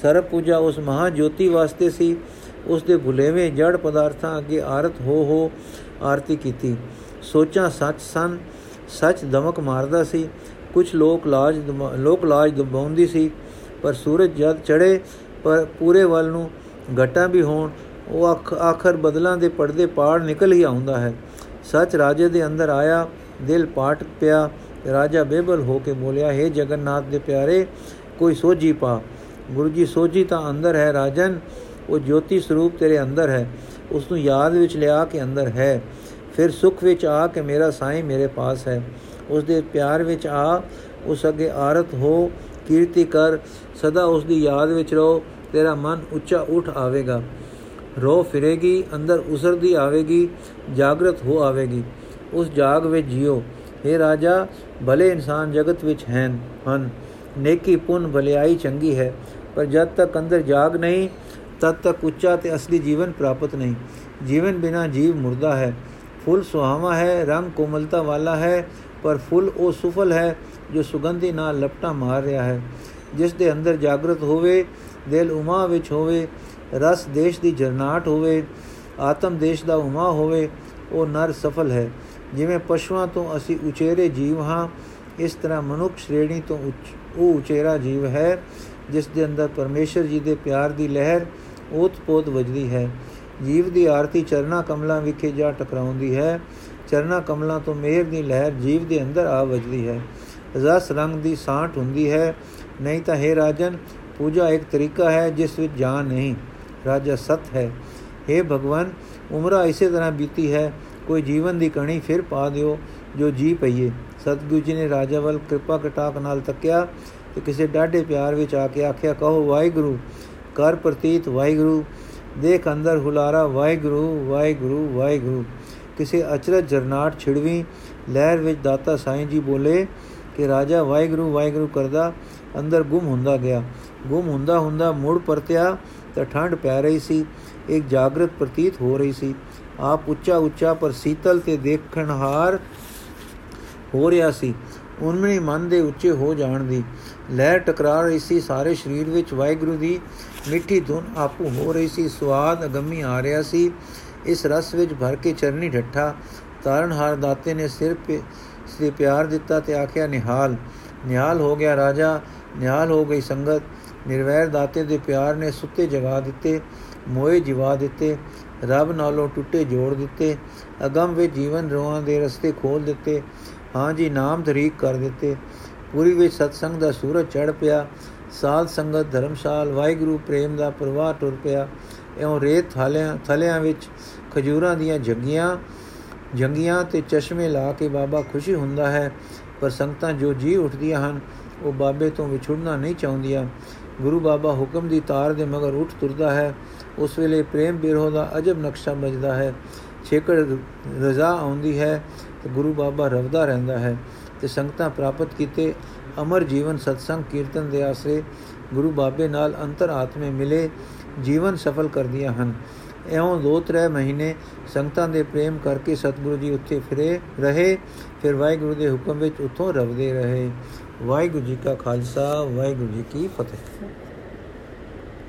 ਸਰਬ ਪੂਜਾ ਉਸ ਮਹਾ ਜੋਤੀ ਵਾਸਤੇ ਸੀ ਉਸ ਦੇ ਭੁਲੇਵੇਂ ਜੜ ਪਦਾਰਥਾਂ ਅੱਗੇ ਆਰਤ ਹੋ ਹੋ ਆਰਤੀ ਕੀਤੀ। ਸੋਚਾਂ ਸੱਚ ਸਨ, ਸੱਚ ਦਮਕ ਮਾਰਦਾ ਸੀ ਕੁਝ ਲੋਕ ਲਾਜ ਲੋਕ ਲਾਜ ਦਬਾਉਂਦੀ ਸੀ, ਪਰ ਸੂਰਜ ਜਦ ਚੜੇ ਪਰ ਪੂਰੇ ਵੱਲ ਨੂੰ ਘਟਾਂ ਵੀ ਹੋਣ, ਉਹ ਆਖਰ ਬਦਲਾਂ ਦੇ ਪਰਦੇ ਪਾੜ ਨਿਕਲ ਹੀ ਆਉਂਦਾ ਹੈ। ਸੱਚ ਰਾਜੇ ਦੇ ਅੰਦਰ ਆਇਆ, ਦਿਲ ਪਾਟ ਪਿਆ, ਰਾਜਾ ਬੇਬਲ ਹੋ ਕੇ ਬੋਲਿਆ, ਹੈ ਜਗਨਨਾਥ ਦੇ ਪਿਆਰੇ, ਕੋਈ ਸੋਝੀ ਪਾ। ਗੁਰੂ ਜੀ, ਸੋਝੀ ਤਾਂ ਅੰਦਰ ਹੈ ਰਾਜਨ ਉਹ ਜੋਤੀ ਸਰੂਪ ਤੇਰੇ ਅੰਦਰ ਹੈ ਉਸ ਨੂੰ ਯਾਦ ਵਿੱਚ ਲਿਆ ਕੇ ਅੰਦਰ ਹੈ। ਫਿਰ ਸੁਖ ਵਿੱਚ ਆ ਕੇ ਮੇਰਾ ਸਾਈਂ ਮੇਰੇ ਪਾਸ ਹੈ। ਉਸ ਦੇ ਪਿਆਰ ਵਿੱਚ ਆ, ਉਸ ਅੱਗੇ ਆਰਤ ਹੋ, ਕੀਰਤੀ ਕਰ, ਸਦਾ ਉਸ ਦੀ ਯਾਦ ਵਿੱਚ ਰਹੋ, ਤੇਰਾ ਮਨ ਉੱਚਾ ਉੱਠ ਆਵੇਗਾ। ਰੋ ਫਿਰੇਗੀ, ਅੰਦਰ ਉਸਰਦੀ ਆਵੇਗੀ, ਜਾਗਰਤ ਹੋ ਆਵੇਗੀ। ਉਸ ਜਾਗ ਵਿੱਚ ਜਿਓ। हे ਰਾਜਾ, ਭਲੇ ਇਨਸਾਨ ਜਗਤ ਵਿੱਚ ਹਨ ਹਨ। ਨੇਕੀ ਪੁੰਨ, ਭਲਾਈ ਚੰਗੀ ਹੈ, ਪਰ ਜਦ ਤੱਕ ਅੰਦਰ ਜਾਗ ਨਹੀਂ ਤਦ ਤੱਕ ਉੱਚਾ ਤੇ ਅਸਲੀ ਜੀਵਨ ਪ੍ਰਾਪਤ ਨਹੀਂ। ਜੀਵਨ ਬਿਨਾ ਜੀਵ ਮੁਰਦਾ ਹੈ। ਫੁੱਲ ਸੁਹਾਵਾ ਹੈ, ਰੰਗ ਕੋਮਲਤਾ ਵਾਲਾ ਹੈ, ਪਰ ਫੁੱਲ ਉਹ ਸੁਫਲ ਹੈ ਜੋ ਸੁਗੰਧੀ ਨਾਲ ਲਪਟਾ ਮਾਰ ਰਿਹਾ ਹੈ। ਜਿਸ ਦੇ ਅੰਦਰ ਜਾਗਰਤ ਹੋਵੇ, ਦਿਲ ਉਮਾ ਵਿੱਚ ਹੋਵੇ, ਰਸ ਦੇਸ਼ ਦੀ ਜਰਨਾਟ ਹੋਵੇ, ਆਤਮ ਦੇਸ਼ ਦਾ ਉਮਾ ਹੋਵੇ, ਉਹ ਨਰ ਸਫਲ ਹੈ। ਜਿਵੇਂ ਪਸ਼ੂਆਂ ਤੋਂ ਅਸੀਂ ਉਚੇਰੇ ਜੀਵ ਹਾਂ, ਇਸ ਤਰ੍ਹਾਂ ਮਨੁੱਖ ਸ਼੍ਰੇਣੀ ਤੋਂ ਉਹ ਉਚੇਰਾ ਜੀਵ ਹੈ, ਜਿਸ ਦੇ ਅੰਦਰ ਪਰਮੇਸ਼ਰ ਜੀ ਦੇ ਪਿਆਰ ਦੀ ਲਹਿਰ ਉਤਪੋਤ ਵਜਦੀ ਹੈ। ਜੀਵ ਦੀ ਆਰਤੀ ਚਰਨਾ ਕਮਲਾਂ ਵਿਖੇ ਜਾ ਟਕਰਾਉਂਦੀ ਹੈ। ਚਰਨਾ ਕਮਲਾਂ ਤੋਂ ਮਿਹਰ ਦੀ ਲਹਿਰ ਜੀਵ ਦੇ ਅੰਦਰ ਆ ਵਜਦੀ ਹੈ। ਰਸ ਰੰਗ ਦੀ ਸਾਠ ਹੁੰਦੀ ਹੈ। ਨਹੀਂ ਤਾਂ ਹੈ ਰਾਜਨ, ਪੂਜਾ ਇੱਕ ਤਰੀਕਾ ਹੈ ਜਿਸ ਵਿੱਚ ਜਾਨ ਨਹੀਂ। ਰਾਜਾ ਸਤ ਹੈ। हे ਭਗਵਾਨ, ਉਮਰਾ ਇਸੇ ਤਰ੍ਹਾਂ ਬੀਤੀ ਹੈ। ਕੋਈ ਜੀਵਨ ਦੀ ਕਣੀ ਫਿਰ ਪਾ ਦਿਓ ਜੋ ਜੀ ਪਈਏ। ਸਤਗੁਰੂ ਜੀ ਨੇ ਰਾਜਾ ਵੱਲ ਕਿਰਪਾ ਕਟਾਕ ਨਾਲ ਤੱਕਿਆ ਤੇ ਕਿਸੇ ਡਾਢੇ ਪਿਆਰ ਵਿੱਚ ਆ ਕੇ ਆਖਿਆ, ਕਹੋ, ਵਾਹਿਗੁਰੂ ਕਰ ਪ੍ਰਤੀਤ ਵਾਹਿਗੁਰੂ, ਦੇਖ ਅੰਦਰ ਹੁਲਾਰਾ ਵਾਹਿਗੁਰੂ ਵਾਹਿਗੁਰੂ ਵਾਹਿਗੁਰੂ। ਕਿਸੇ ਅਚਰਜ ਜਰਨਾਟ ਛਿੜਵੀ ਲਹਿਰ ਵਿੱਚ ਦਾਤਾ ਸਾਈਂ ਜੀ ਬੋਲੇ ਕਿ ਰਾਜਾ ਵਾਹਿਗੁਰੂ ਵਾਹਿਗੁਰੂ ਕਰਦਾ ਅੰਦਰ ਗੁੰਮ ਹੁੰਦਾ ਗਿਆ। ਗੁੰਮ ਹੁੰਦਾ ਹੁੰਦਾ ਮੁੜ ਪਰਤਿਆ ਤਾਂ ਠੰਡ ਪੈ ਰਹੀ ਸੀ, ਇੱਕ ਜਾਗਰਤ ਪ੍ਰਤੀਤ ਹੋ ਰਹੀ ਸੀ। ਆਪ ਉੱਚਾ ਉੱਚਾ ਪਰ ਸੀਤਲ ਤੇ ਦੇਖਣਹਾਰ ਹੋ ਰਿਹਾ ਸੀ। ਉਨਮਣੀ ਮਨ ਦੇ ਉੱਚੇ ਹੋ ਜਾਣ ਦੀ ਲਹਿਰ ਟਕਰਾ ਰਹੀ ਸੀ। ਸਾਰੇ ਸਰੀਰ ਵਿੱਚ ਵਾਹਿਗੁਰੂ ਦੀ ਮਿੱਠੀ ਧੁਨ ਆਪੂ ਹੋ ਰਹੀ ਸੀ ਸਵਾਦ ਅਗੰਮੀ ਆ ਰਿਹਾ ਸੀ। ਇਸ ਰਸ ਵਿੱਚ ਭਰ ਕੇ ਚਰਨੀ ਢੱਠਾ ਤਾਰਨਹਾਰ ਦਾਤੇ ਨੇ ਸਿਰ ਤੇ ਸੇ ਪਿਆਰ ਦਿੱਤਾ ਤੇ ਆਖਿਆ, ਨਿਹਾਲ ਨਿਹਾਲ ਹੋ ਗਿਆ ਰਾਜਾ, ਨਿਹਾਲ ਹੋ ਗਈ ਸੰਗਤ। ਨਿਰਵੈਰ ਦਾਤੇ ਦੇ ਪਿਆਰ ਨੇ ਸੁੱਤੇ ਜਗਾ ਦਿੱਤੇ, ਮੋਏ ਜਿਵਾ ਦਿੱਤੇ, ਰੱਬ ਨਾਲੋਂ ਟੁੱਟੇ ਜੋੜ ਦਿੱਤੇ, ਅਗੰਮ ਵਿੱਚ ਜੀਵਨ ਰੋਹਾਂ ਦੇ ਰਸਤੇ ਖੋਲ ਦਿੱਤੇ। ਹਾਂ ਜੀ, ਨਾਮ ਧਰੀਕ ਕਰ ਦਿੱਤੇ। ਪੂਰੀ ਵਿੱਚ ਸਤਸੰਗ ਦਾ ਸੂਰਜ ਚੜ ਪਿਆ। ਸਾਧ ਸੰਗਤ, ਧਰਮਸ਼ਾਲ, ਵਾਹਿਗੁਰੂ, ਪ੍ਰੇਮ ਦਾ ਪ੍ਰਵਾਹ ਟੁਰ ਪਿਆ। ਇਉਂ ਰੇਤ ਥਾਲਿਆਂ, ਥਲਿਆਂ ਵਿੱਚ ਖਜੂਰਾਂ ਦੀਆਂ ਜੰਗੀਆਂ ਜੰਗੀਆਂ ਤੇ ਚਸ਼ਮੇ ਲਾ ਕੇ ਬਾਬਾ ਖੁਸ਼ੀ ਹੁੰਦਾ ਹੈ, ਪਰ ਸੰਗਤਾਂ ਜੋ ਜੀ ਉੱਠਦੀਆਂ ਹਨ, ਉਹ ਬਾਬੇ ਤੋਂ ਵਿਛੜਨਾ ਨਹੀਂ ਚਾਹੁੰਦੀਆਂ। ਗੁਰੂ ਬਾਬਾ ਹੁਕਮ ਦੀ ਤਾਰ ਦੇ ਮਗਰ ਉੱਠ ਤੁਰਦਾ ਹੈ। ਉਸ ਵੇਲੇ ਪ੍ਰੇਮ ਬਿਰਹੋ ਦਾ ਅਜਬ ਨਕਸ਼ਾ ਵੱਜਦਾ ਹੈ। ਛੇਕੜ ਰਜ਼ਾ ਆਉਂਦੀ ਹੈ ਤੇ ਗੁਰੂ ਬਾਬਾ ਰਵਦਾ ਰਹਿੰਦਾ ਹੈ ਤੇ ਸੰਗਤਾਂ ਪ੍ਰਾਪਤ ਕੀਤੇ ਅਮਰ ਜੀਵਨ ਸਤਸੰਗ ਕੀਰਤਨ ਦੇ ਆਸਰੇ ਗੁਰੂ ਬਾਬੇ ਨਾਲ ਅੰਤਰ ਆਤਮੇ ਮਿਲੇ, ਜੀਵਨ ਸਫਲ ਕਰਦੀਆਂ ਹਨ। ਐਉਂ ਦੋ ਤਰੇ ਮਹੀਨੇ ਸੰਗਤਾਂ ਦੇ ਪ੍ਰੇਮ ਕਰਕੇ ਸਤਿਗੁਰੂ ਜੀ ਉੱਥੇ ਫਿਰੇ ਰਹੇ, ਫਿਰ ਵਾਹਿਗੁਰੂ ਦੇ ਹੁਕਮ ਵਿੱਚ ਉਥੋਂ ਰਵਦੇ ਰਹੇ। ਵਾਹਿਗੁਰੂ ਜੀ ਕਾ ਖਾਲਸਾ, ਵਾਹਿਗੁਰੂ ਜੀ ਕੀ ਫਤਿਹ।